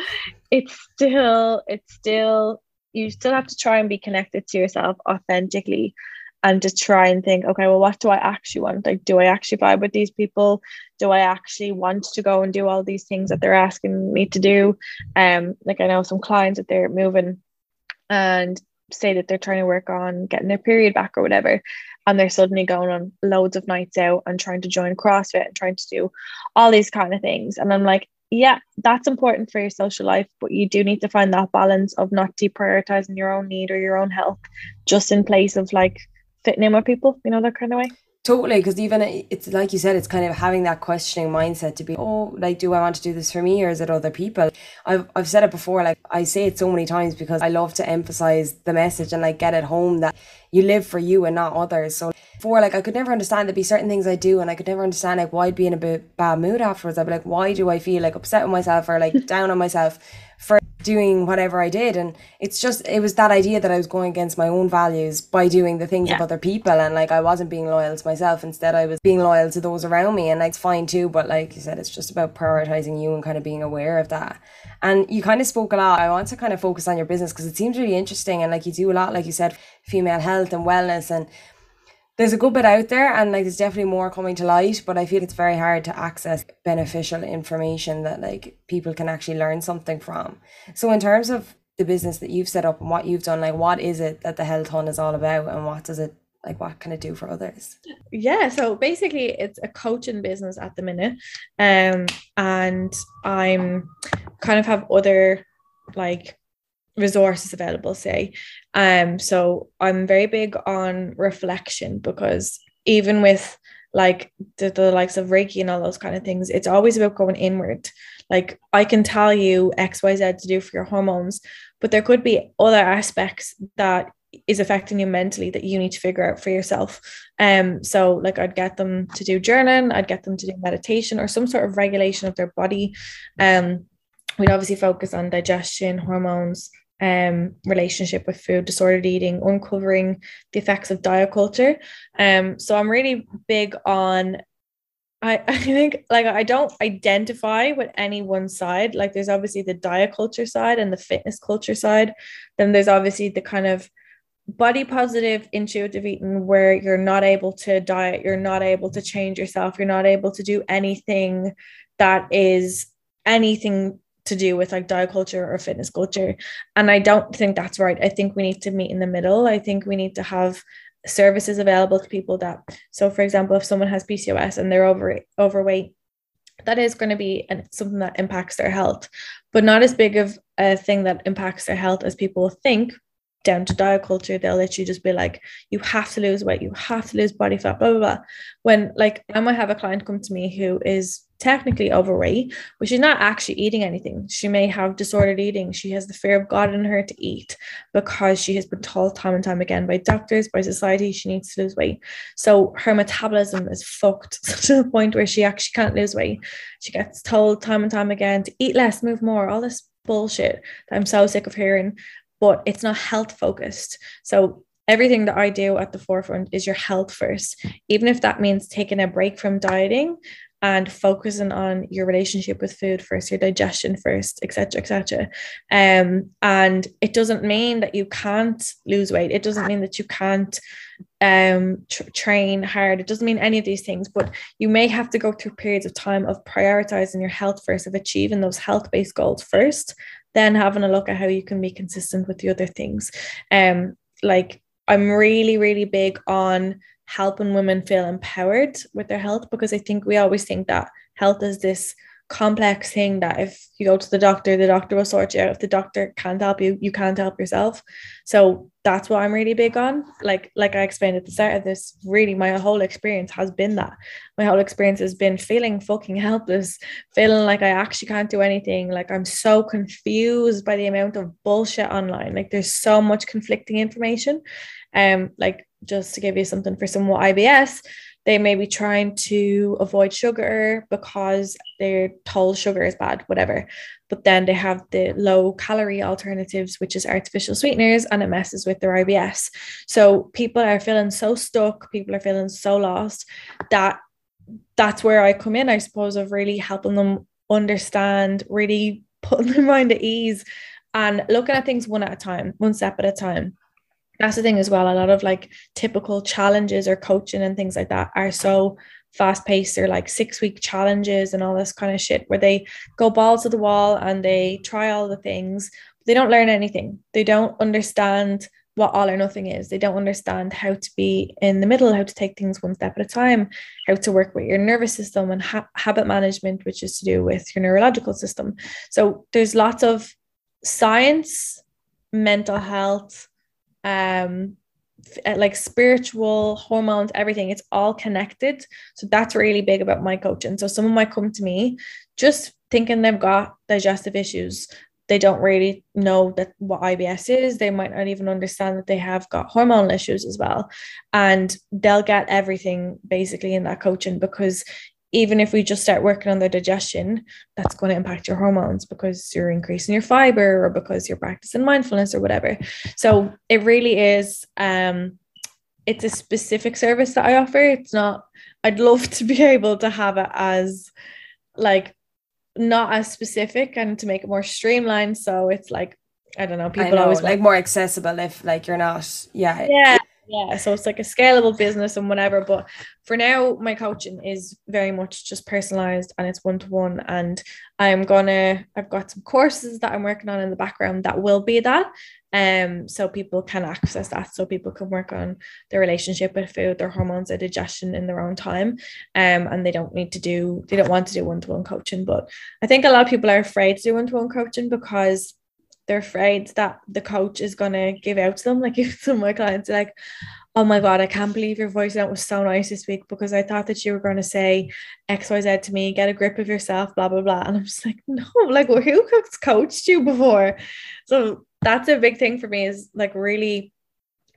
it's still, it's still, you still have to try and be connected to yourself authentically and to try and think, okay, well, what do I actually want? Like, do I actually vibe with these people? Do I actually want to go and do all these things that they're asking me to do? Um, like I know some clients that they're moving and say that they're trying to work on getting their period back or whatever and they're suddenly going on loads of nights out and trying to join CrossFit and trying to do all these kind of things. And I'm like, yeah, that's important for your social life, but you do need to find that balance of not deprioritizing your own need or your own health just in place of like fitting in with people, you know, that kind of way.
Totally, because even it's like you said, it's kind of having that questioning mindset to be, oh, like, do I want to do this for me or is it other people? I've I've said it before, like I say it so many times because I love to emphasize the message and like get it home that you live for you and not others. So for like I could never understand there'd be certain things I do and I could never understand like why I'd be in a bit bad mood afterwards. I'd be like, why do I feel like upset with myself or like down on myself for doing whatever I did. And it's just, it was that idea that I was going against my own values by doing the things yeah. of other people. And like, I wasn't being loyal to myself. Instead, I was being loyal to those around me. And like, it's fine too. But like you said, it's just about prioritizing you and kind of being aware of that. And you kind of spoke a lot. I want to kind of focus on your business because it seems really interesting. And like, you do a lot, like you said, female health and wellness. And there's a good bit out there and like there's definitely more coming to light but i feel it's very hard to access beneficial information that like people can actually learn something from. So in terms of the business that you've set up and what you've done like what is it that the Health Hun is all about and what does it like what can it do for others?
Yeah so basically it's a coaching business at the minute um and i'm kind of have other like resources available say. Um so i'm very big on reflection because even with like the, the likes of reiki and all those kind of things it's always about going inward. Like i can tell you xyz to do for your hormones but there could be other aspects that is affecting you mentally that you need to figure out for yourself. Um so like i'd get them to do journaling i'd get them to do meditation or some sort of regulation of their body. Um we'd obviously focus on digestion hormones um, relationship with food, disordered eating, uncovering the effects of diet culture. Um, so I'm really big on I, I think like I don't identify with any one side. Like there's obviously the diet culture side and the fitness culture side. Then there's obviously the kind of body positive intuitive eating where you're not able to diet, you're not able to change yourself, you're not able to do anything that is anything to do with like diet culture or fitness culture. And I don't think that's right. I think we need to meet in the middle. I think we need to have services available to people that so for example if someone has PCOS and they're over overweight that is going to be an, something that impacts their health but not as big of a thing that impacts their health as people think down to diet culture, they'll literally just be like, you have to lose weight, you have to lose body fat, blah, blah, blah. When like I might have a client come to me who is technically overweight, but she's not actually eating anything. She may have disordered eating. She has the fear of God in her to eat because she has been told time and time again by doctors, by society, she needs to lose weight. So her metabolism is fucked to the point where she actually can't lose weight. She gets told time and time again to eat less, move more, all this bullshit I'm so sick of hearing but it's not health focused. So everything that I do at the forefront is your health first, even if that means taking a break from dieting and focusing on your relationship with food first, your digestion first, etc., etc. Um, and it doesn't mean that you can't lose weight. It doesn't mean that you can't um tr- train hard. It doesn't mean any of these things, but you may have to go through periods of time of prioritizing your health first, of achieving those health based goals first, then having a look at how you can be consistent with the other things. Um, like I'm really, really big on helping women feel empowered with their health because I think we always think that health is this complex thing that if you go to the doctor, the doctor will sort you out. If the doctor can't help you, you can't help yourself. So that's what I'm really big on. Like, like I explained at the start of this, really my whole experience has been that. My whole experience has been feeling fucking helpless, feeling like I actually can't do anything. Like I'm so confused by the amount of bullshit online. Like there's so much conflicting information. Um, like just to give you something for some more IBS, they may be trying to avoid sugar because they're told sugar is bad, whatever. But then they have the low calorie alternatives, which is artificial sweeteners, and it messes with their IBS. So people are feeling so stuck, people are feeling so lost that that's where I come in, I suppose, of really helping them understand, really putting their mind at ease and looking at things one at a time, one step at a time. That's the thing as well. A lot of like typical challenges or coaching and things like that are so fast paced. They're like six week challenges and all this kind of shit where they go balls to the wall and they try all the things. They don't learn anything. They don't understand what all or nothing is. They don't understand how to be in the middle, how to take things one step at a time, how to work with your nervous system and ha- habit management, which is to do with your neurological system. So there's lots of science, mental health, um, uh, like spiritual hormones, everything. It's all connected. So that's really big about my coaching. So someone might come to me just thinking they've got digestive issues they don't really know that what IBS is. They might not even understand that they have got hormonal issues as well. And they'll get everything basically in that coaching because even if we just start working on their digestion, that's going to impact your hormones because you're increasing your fiber or because you're practicing mindfulness or whatever. So it really is um it's a specific service that I offer. It's not I'd love to be able to have it as like not as specific and to make it more streamlined. So it's like, I don't know, people know, always
like more accessible if like you're not, yeah.
Yeah. Yeah. So it's like a scalable business and whatever. But for now, my coaching is very much just personalized and it's one to one. And I'm gonna, I've got some courses that I'm working on in the background that will be that um so people can access that so people can work on their relationship with food their hormones their digestion in their own time um and they don't need to do they don't want to do one-to-one coaching but i think a lot of people are afraid to do one-to-one coaching because they're afraid that the coach is to give out to them. Like if some of my clients are like oh my god i can't believe your voice note was so nice this week because i thought that you were to say xyz to me. Get a grip of yourself blah blah blah. And i'm just like no like well, who coached you before? So that's a big thing for me is like really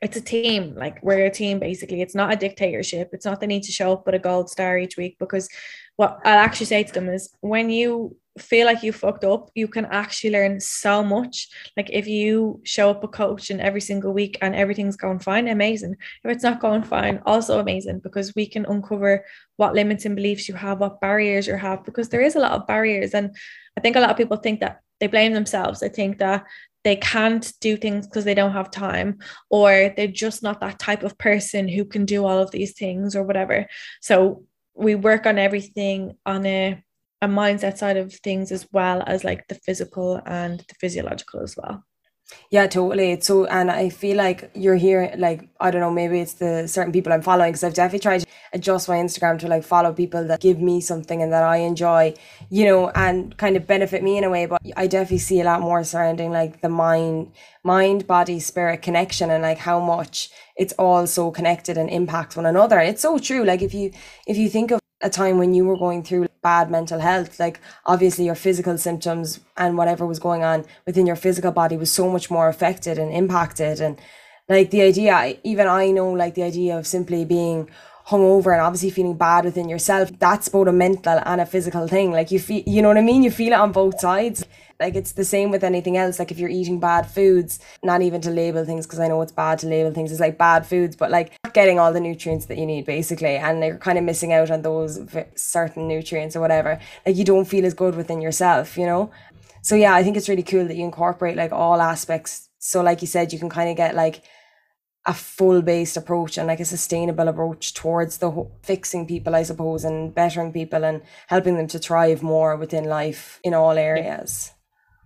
it's a team. Like we're a team basically. It's not a dictatorship. It's not the need to show up with a gold star each week because what i'll actually say to them is when you feel like you fucked up you can actually learn so much. Like if you show up a coach in every single week and everything's going fine amazing. If it's not going fine also amazing because we can uncover what limits and beliefs you have what barriers you have because there is a lot of barriers. And i think a lot of people think that they blame themselves. They think that they can't do things because they don't have time or they're just not that type of person who can do all of these things or whatever. So we work on everything on a, a mindset side of things as well as like the physical and the physiological as well
yeah, totally. So, and I feel like you're here, like, I don't know, maybe it's the certain people I'm following because I've definitely tried to adjust my Instagram to like follow people that give me something and that I enjoy, you know, and kind of benefit me in a way. But I definitely see a lot more surrounding like the mind, mind, body, spirit connection and like how much it's all so connected and impacts one another. It's so true. Like, if you, if you think of a time when you were going through bad mental health. Like obviously your physical symptoms and whatever was going on within your physical body was so much more affected and impacted. And like the idea even i know like the idea of simply being hungover and obviously feeling bad within yourself that's both a mental and a physical thing. Like you feel you know what i mean? You feel it on both sides like it's the same with anything else. Like if you're eating bad foods, not even to label things because I know it's bad to label things. It's like bad foods, but like getting all the nutrients that you need basically, and you're kind of missing out on those certain nutrients or whatever. Like you don't feel as good within yourself, you know. So yeah, I think it's really cool that you incorporate like all aspects. So like you said, you can kind of get like a full based approach and like a sustainable approach towards the ho- fixing people, I suppose, and bettering people and helping them to thrive more within life in all areas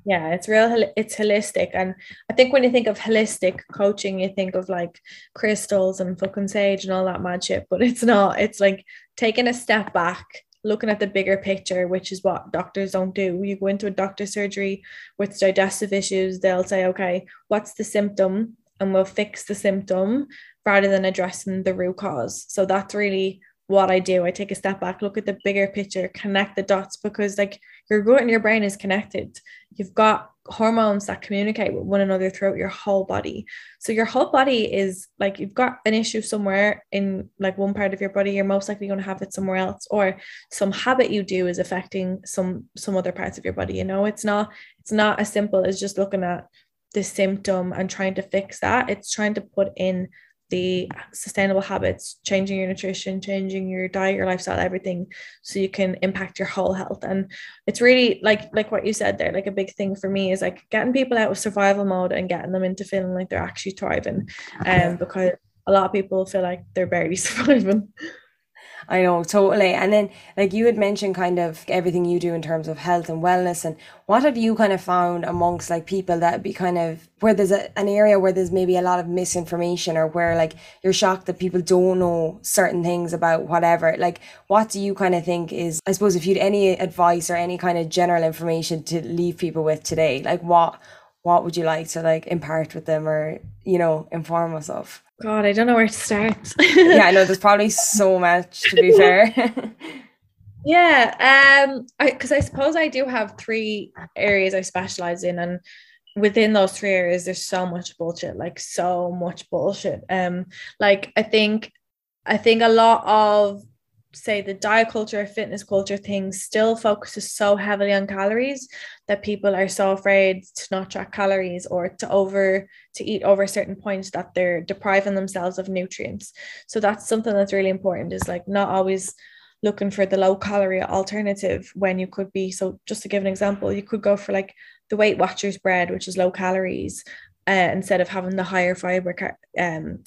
yeah it's real it's holistic and i think when you think of holistic coaching you think of like crystals and fucking sage and all that mad shit but it's not. It's like taking a step back looking at the bigger picture which is what doctors don't do. You go into a doctor surgery with digestive issues they'll say okay what's the symptom? And we'll fix the symptom rather than addressing the root cause. So that's really what I do. I take a step back, look at the bigger picture, connect the dots because like your gut and your brain is connected. You've got hormones that communicate with one another throughout your whole body. So your whole body is like you've got an issue somewhere in like one part of your body, you're most likely going to have it somewhere else, or some habit you do is affecting some some other parts of your body. You know, it's not it's not as simple as just looking at the symptom and trying to fix that. It's trying to put in the sustainable habits, changing your nutrition, changing your diet, your lifestyle, everything, so you can impact your whole health. And it's really like like what you said there, like a big thing for me is like getting people out of survival mode and getting them into feeling like they're actually thriving. Um, because a lot of people feel like they're barely surviving.
I know, totally. And then, like you had mentioned, kind of everything you do in terms of health and wellness. And what have you kind of found amongst like people that be kind of where there's a, an area where there's maybe a lot of misinformation or where like you're shocked that people don't know certain things about whatever? Like, what do you kind of think is, I suppose, if you'd any advice or any kind of general information to leave people with today, like what? What would you like to like impart with them or, you know, inform us of?
God, I don't know where to start.
yeah, I know there's probably so much to be fair.
yeah, um, I because I suppose I do have three areas I specialize in, and within those three areas, there's so much bullshit, like so much bullshit. Um, like I think, I think a lot of say the diet culture fitness culture thing still focuses so heavily on calories that people are so afraid to not track calories or to over to eat over certain points that they're depriving themselves of nutrients. So that's something that's really important is like not always looking for the low calorie alternative when you could be so just to give an example you could go for like the weight watchers bread which is low calories uh, instead of having the higher fiber um,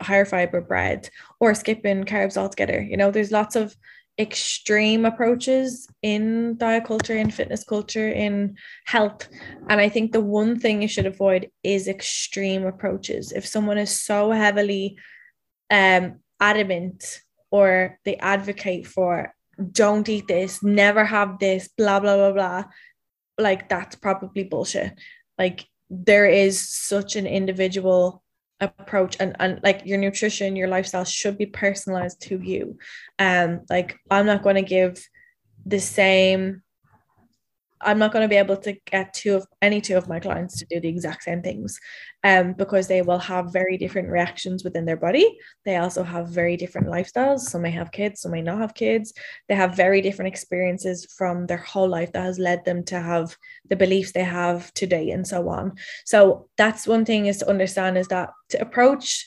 higher fiber bread or skipping carbs altogether. You know, there's lots of extreme approaches in diet culture, in fitness culture, in health. And I think the one thing you should avoid is extreme approaches. If someone is so heavily um, adamant or they advocate for don't eat this, never have this, blah, blah, blah, blah, like that's probably bullshit. Like there is such an individual approach and and like your nutrition your lifestyle should be personalized to you. Um like i'm not going to give the same I'm not going to be able to get two of any two of my clients to do the exact same things um, because they will have very different reactions within their body. They also have very different lifestyles. Some may have kids, some may not have kids. They have very different experiences from their whole life that has led them to have the beliefs they have today and so on. So that's one thing is to understand is that to approach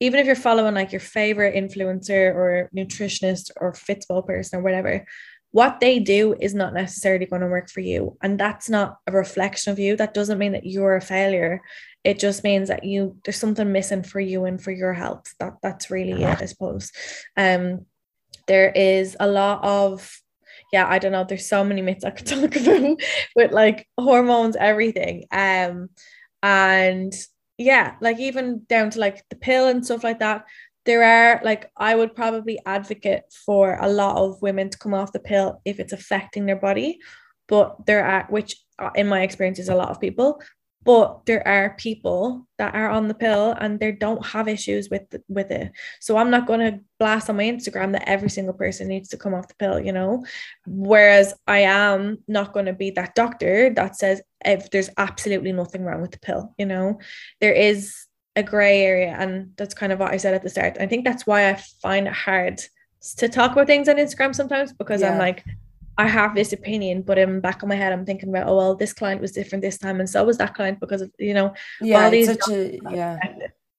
even if you're following like your favorite influencer or nutritionist or fitball person or whatever, what they do is not necessarily going to work for you and that's not a reflection of you. That doesn't mean that you're a failure. It just means that you there's something missing for you and for your health. That that's really it i suppose. Um there is a lot of yeah i don't know there's so many myths i could talk about with like hormones everything. Um and yeah like even down to like the pill and stuff like that there are like I would probably advocate for a lot of women to come off the pill if it's affecting their body, but there are which uh, in my experience is a lot of people, but there are people that are on the pill and they don't have issues with with it. So i'm not going to blast on my instagram that every single person needs to come off the pill you know? Whereas i am not going to be that doctor that says if there's absolutely nothing wrong with the pill you know? There is a gray area and that's kind of what I said at the start. I think that's why I find it hard to talk about things on Instagram sometimes because yeah. I'm like I have this opinion, but in back of my head, I'm thinking about, oh well, this client was different this time, and so was that client because of you know,
yeah, all these such a, yeah,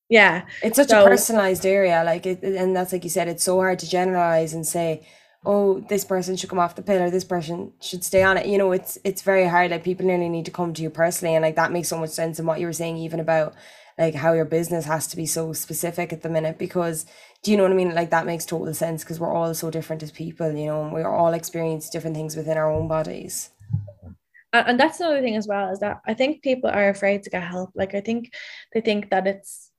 yeah,
it's such so, a personalized area, like it, and that's like you said, it's so hard to generalize and say, oh, this person should come off the pill or this person should stay on it. You know, it's it's very hard. Like people nearly need to come to you personally, and like that makes so much sense in what you were saying, even about like how your business has to be so specific at the minute because do you know what I mean? Like that makes total sense because we're all so different as people, you know, and we're all experience different things within our own bodies.
And that's another thing as well is that I think people are afraid to get help. Like I think they think that it's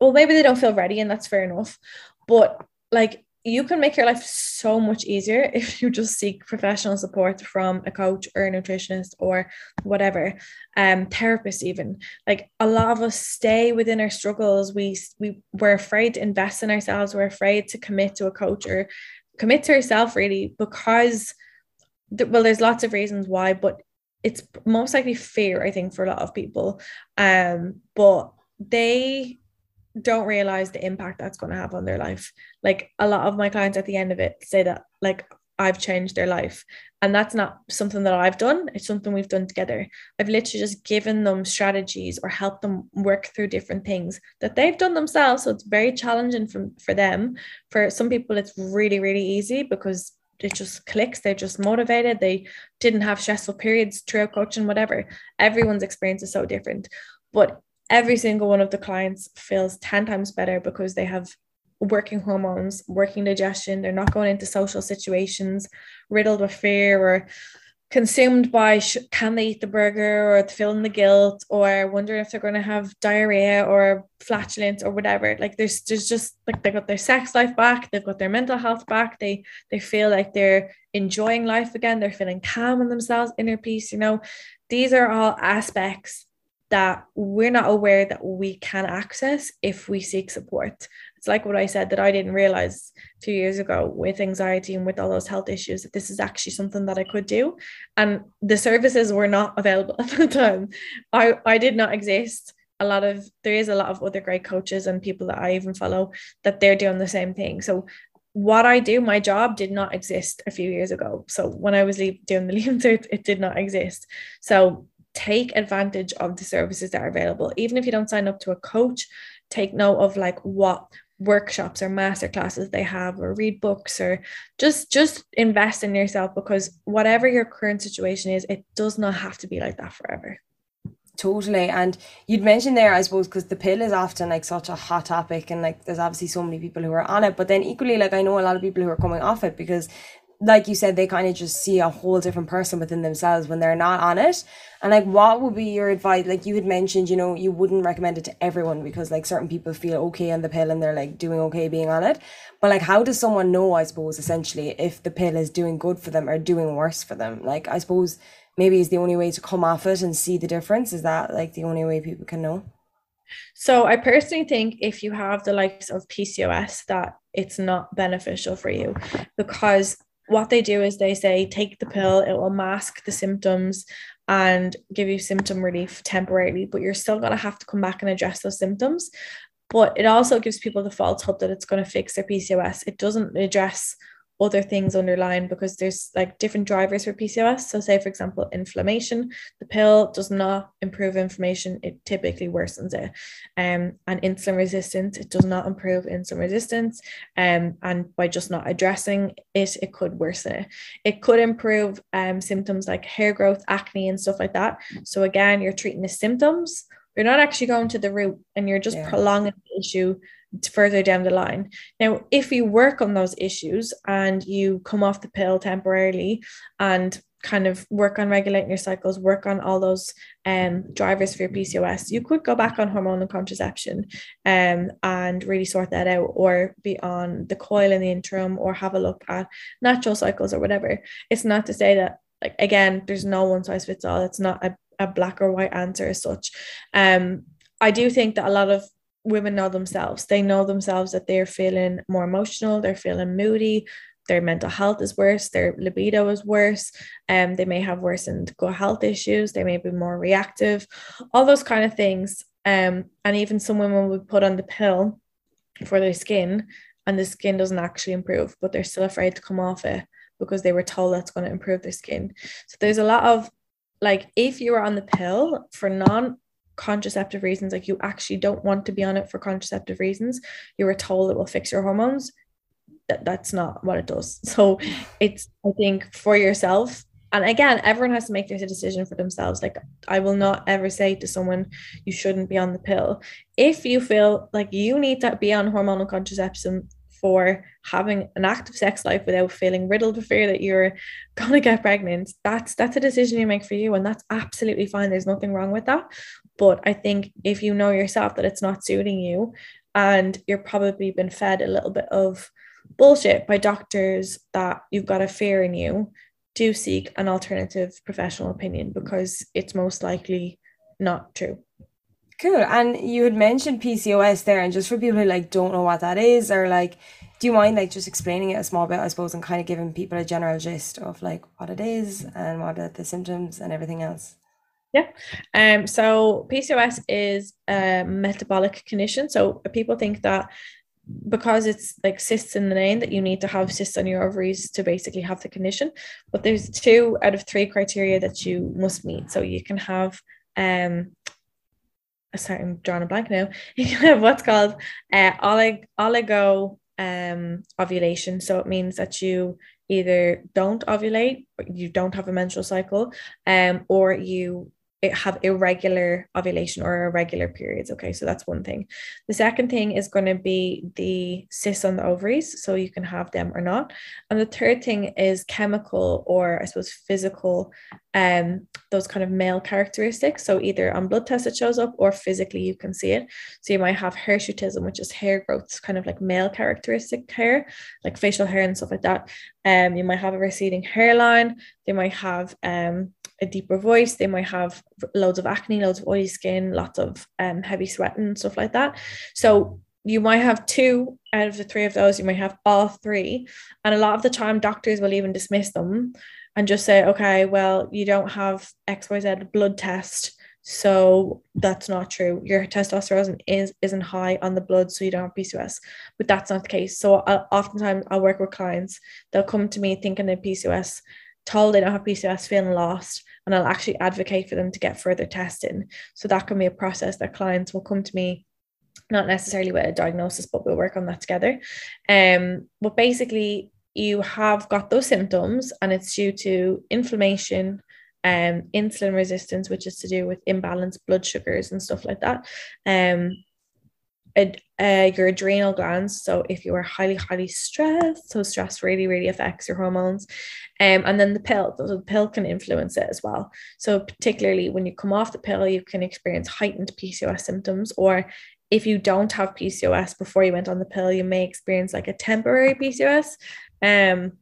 well, maybe they don't feel ready, and that's fair enough. But like you can make your life so much easier if you just seek professional support from a coach or a nutritionist or whatever um therapist even. Like a lot of us stay within our struggles. We we we're afraid to invest in ourselves. We're afraid to commit to a coach or commit to yourself really because well there's lots of reasons why but it's most likely fear i think for a lot of people. Um but they don't realize the impact that's going to have on their life. Like a lot of my clients at the end of it say that like I've changed their life. And that's not something that I've done. It's something we've done together. I've literally just given them strategies or helped them work through different things that they've done themselves. So it's very challenging for, for them. For some people, it's really, really easy because it just clicks. They're just motivated. They didn't have stressful periods throughout coaching, whatever. Everyone's experience is so different. But every single one of the clients feels 10 times better because they have working hormones, working digestion. They're not going into social situations riddled with fear or consumed by sh- can they eat the burger or feeling the guilt or wondering if they're going to have diarrhea or flatulence or whatever like there's there's just like they got their sex life back they've got their mental health back they they feel like they're enjoying life again they're feeling calm in themselves inner peace you know these are all aspects that we're not aware that we can access if we seek support. It's like what I said that I didn't realize two years ago with anxiety and with all those health issues that this is actually something that I could do. And the services were not available at the time. I, I did not exist. A lot of there is a lot of other great coaches and people that I even follow that they're doing the same thing. So what I do, my job did not exist a few years ago. So when I was doing the Leaving Cert, it did not exist. So take advantage of the services that are available. Even if you don't sign up to a coach, take note of like what workshops or master classes they have or read books or just just invest in yourself because whatever your current situation is it does not have to be like that forever
totally and you'd mentioned there i suppose because the pill is often like such a hot topic and like there's obviously so many people who are on it but then equally like i know a lot of people who are coming off it because like you said, they kind of just see a whole different person within themselves when they're not on it. And like, what would be your advice? Like you had mentioned, you know, you wouldn't recommend it to everyone because like certain people feel okay on the pill and they're like doing okay being on it. But like, how does someone know, I suppose, essentially, if the pill is doing good for them or doing worse for them? Like, I suppose maybe is the only way to come off it and see the difference. Is that like the only way people can know?
So I personally think if you have the likes of PCOS that it's not beneficial for you because what they do is they say take the pill it will mask the symptoms and give you symptom relief temporarily but you're still going to have to come back and address those symptoms. But it also gives people the false hope that it's going to fix their PCOS it doesn't address other things underlying because there's like different drivers for PCOS. So, say for example, inflammation, the pill does not improve inflammation, it typically worsens it. Um, and insulin resistance, it does not improve insulin resistance. Um, and by just not addressing it, it could worsen it. It could improve um, symptoms like hair growth, acne, and stuff like that. So, again, you're treating the symptoms. You're not actually going to the root and you're just yeah. prolonging the issue further down the line. Now, if you work on those issues and you come off the pill temporarily and kind of work on regulating your cycles, work on all those um, drivers for your PCOS, you could go back on hormonal contraception um, and really sort that out, or be on the coil in the interim, or have a look at natural cycles or whatever. It's not to say that, like, again, there's no one size fits all. It's not a, a black or white answer as such. Um, I do think that a lot of women know themselves. They know themselves that they're feeling more emotional, they're feeling moody, their mental health is worse, their libido is worse, and um, they may have worsened gut health issues, they may be more reactive, all those kind of things. Um, and even some women would put on the pill for their skin, and the skin doesn't actually improve, but they're still afraid to come off it because they were told that's going to improve their skin. So there's a lot of like if you are on the pill for non contraceptive reasons, like you actually don't want to be on it for contraceptive reasons, you were told it will fix your hormones. That that's not what it does. So it's I think for yourself. And again, everyone has to make this a decision for themselves. Like I will not ever say to someone you shouldn't be on the pill. If you feel like you need to be on hormonal contraception for having an active sex life without feeling riddled with fear that you're gonna get pregnant. That's that's a decision you make for you and that's absolutely fine. There's nothing wrong with that. But i think if you know yourself that it's not suiting you and you're probably been fed a little bit of bullshit by doctors that you've got a fear in you, do seek an alternative professional opinion because it's most likely not true.
Cool. And you had mentioned PCOS there, and just for people who like don't know what that is, or like, do you mind like just explaining it a small bit, I suppose, and kind of giving people a general gist of like what it is and what are the symptoms and everything else?
Yeah. Um. So PCOS is a metabolic condition. So people think that because it's like cysts in the name that you need to have cysts on your ovaries to basically have the condition. But there's two out of three criteria that you must meet. So you can have um sorry, I'm drawing a blank now. You can have what's called uh, olig- oligo um, ovulation. So it means that you either don't ovulate, you don't have a menstrual cycle, um, or you have irregular ovulation or irregular periods. Okay, so that's one thing. The second thing is going to be the cysts on the ovaries, so you can have them or not. And the third thing is chemical or I suppose physical, um, those kind of male characteristics. So either on blood test it shows up or physically you can see it. So you might have hirsutism, which is hair growth, kind of like male characteristic hair, like facial hair and stuff like that. Um, you might have a receding hairline. They might have um a deeper voice. They might have loads of acne, loads of oily skin, lots of um, heavy sweating, stuff like that. So you might have two out of the three of those, you might have all three. And a lot of the time, doctors will even dismiss them and just say, okay, well, you don't have XYZ blood test. So that's not true. Your testosterone is isn't high on the blood, so you don't have PCOS. But that's not the case. So I, oftentimes I work with clients. They'll come to me thinking they PCOS, told they don't have PCOS, feeling lost, and I'll actually advocate for them to get further testing. So that can be a process that clients will come to me, not necessarily with a diagnosis, but we'll work on that together. Um, but basically, you have got those symptoms, and it's due to inflammation, um, insulin resistance, which is to do with imbalanced blood sugars and stuff like that. Um, uh, your adrenal glands. So if you are highly, highly stressed, so stress really, really affects your hormones. Um, and then the pill, so the pill can influence it as well. So particularly when you come off the pill, you can experience heightened PCOS symptoms, or if you don't have PCOS before you went on the pill, you may experience like a temporary PCOS. Um,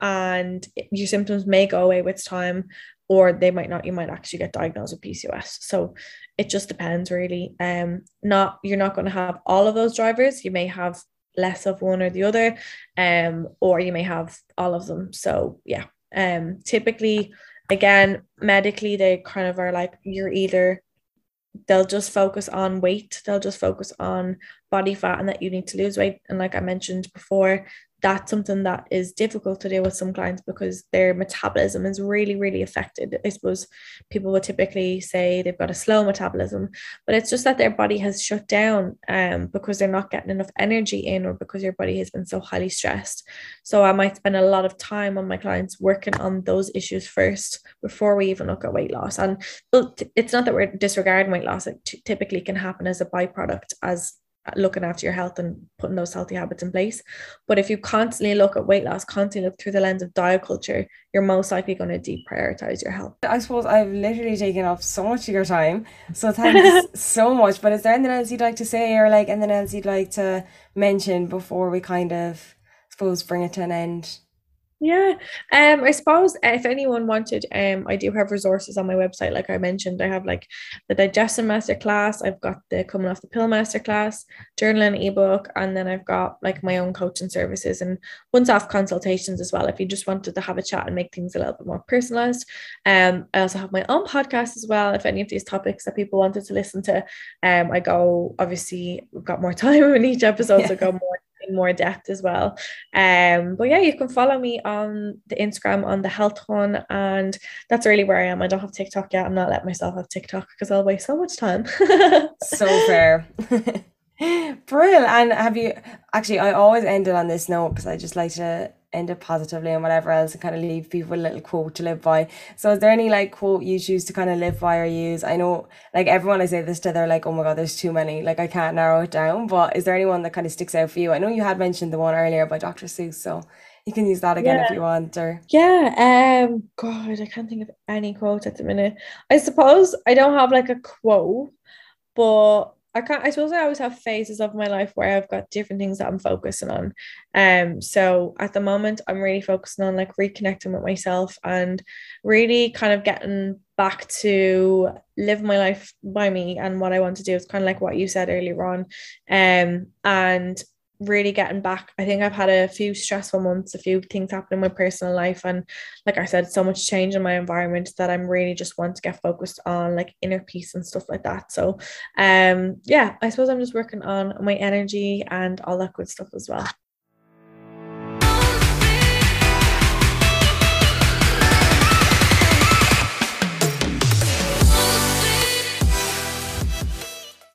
and your symptoms may go away with time or they might not you might actually get diagnosed with PCOS so it just depends really. Um not you're not going to have all of those drivers. You may have less of one or the other um or you may have all of them. So yeah. Um typically again medically they kind of are like you're either they'll just focus on weight. They'll just focus on body fat and that you need to lose weight. And like i mentioned before that's something that is difficult to do with some clients because their metabolism is really, really affected. I suppose people would typically say they've got a slow metabolism, but it's just that their body has shut down um, because they're not getting enough energy in or because your body has been so highly stressed. So I might spend a lot of time on my clients working on those issues first before we even look at weight loss. And it's not that we're disregarding weight loss, it t- typically can happen as a byproduct as looking after your health and putting those healthy habits in place. But if you constantly look at weight loss, constantly look through the lens of diet culture, you're most likely going to deprioritize your health.
I suppose I've literally taken off so much of your time. So thanks so much. But is there anything else you'd like to say or like anything else you'd like to mention before we kind of suppose bring it to an end?
Yeah, um, I suppose if anyone wanted, um, I do have resources on my website. Like I mentioned, I have like the digestion masterclass. I've got the coming off the pill masterclass, journaling ebook, and then I've got like my own coaching services and once-off consultations as well. If you just wanted to have a chat and make things a little bit more personalized, um, I also have my own podcast as well. If any of these topics that people wanted to listen to, um, I go obviously we've got more time in each episode, yeah. so go more in more depth as well. Um, but yeah, you can follow me on the Instagram on the Health Hun, and that's really where I am. I don't have TikTok yet. I'm not letting myself have TikTok because I'll waste so much time.
so fair. Brilliant. And have you actually? I always end it on this note because I just like to end it positively and whatever else and kind of leave people a little quote to live by. So is there any like quote you choose to kind of live by or use? I know like everyone I say this to, they're like, oh my God, there's too many. Like I can't narrow it down. But is there anyone that kind of sticks out for you? I know you had mentioned the one earlier by Dr. Seuss. So you can use that again yeah. if you want or
yeah um god i can't think of any quote at the minute i suppose i don't have like a quote but I can't I suppose I always have phases of my life where I've got different things that I'm focusing on. Um so at the moment I'm really focusing on like reconnecting with myself and really kind of getting back to live my life by me and what I want to do. It's kind of like what you said earlier on. Um and really getting back. I think I've had a few stressful months, a few things happen in my personal life, and like I said, so much change in my environment that I'm really just want to get focused on like inner peace and stuff like that. So, um, yeah, I suppose I'm just working on my energy and all that good stuff as well.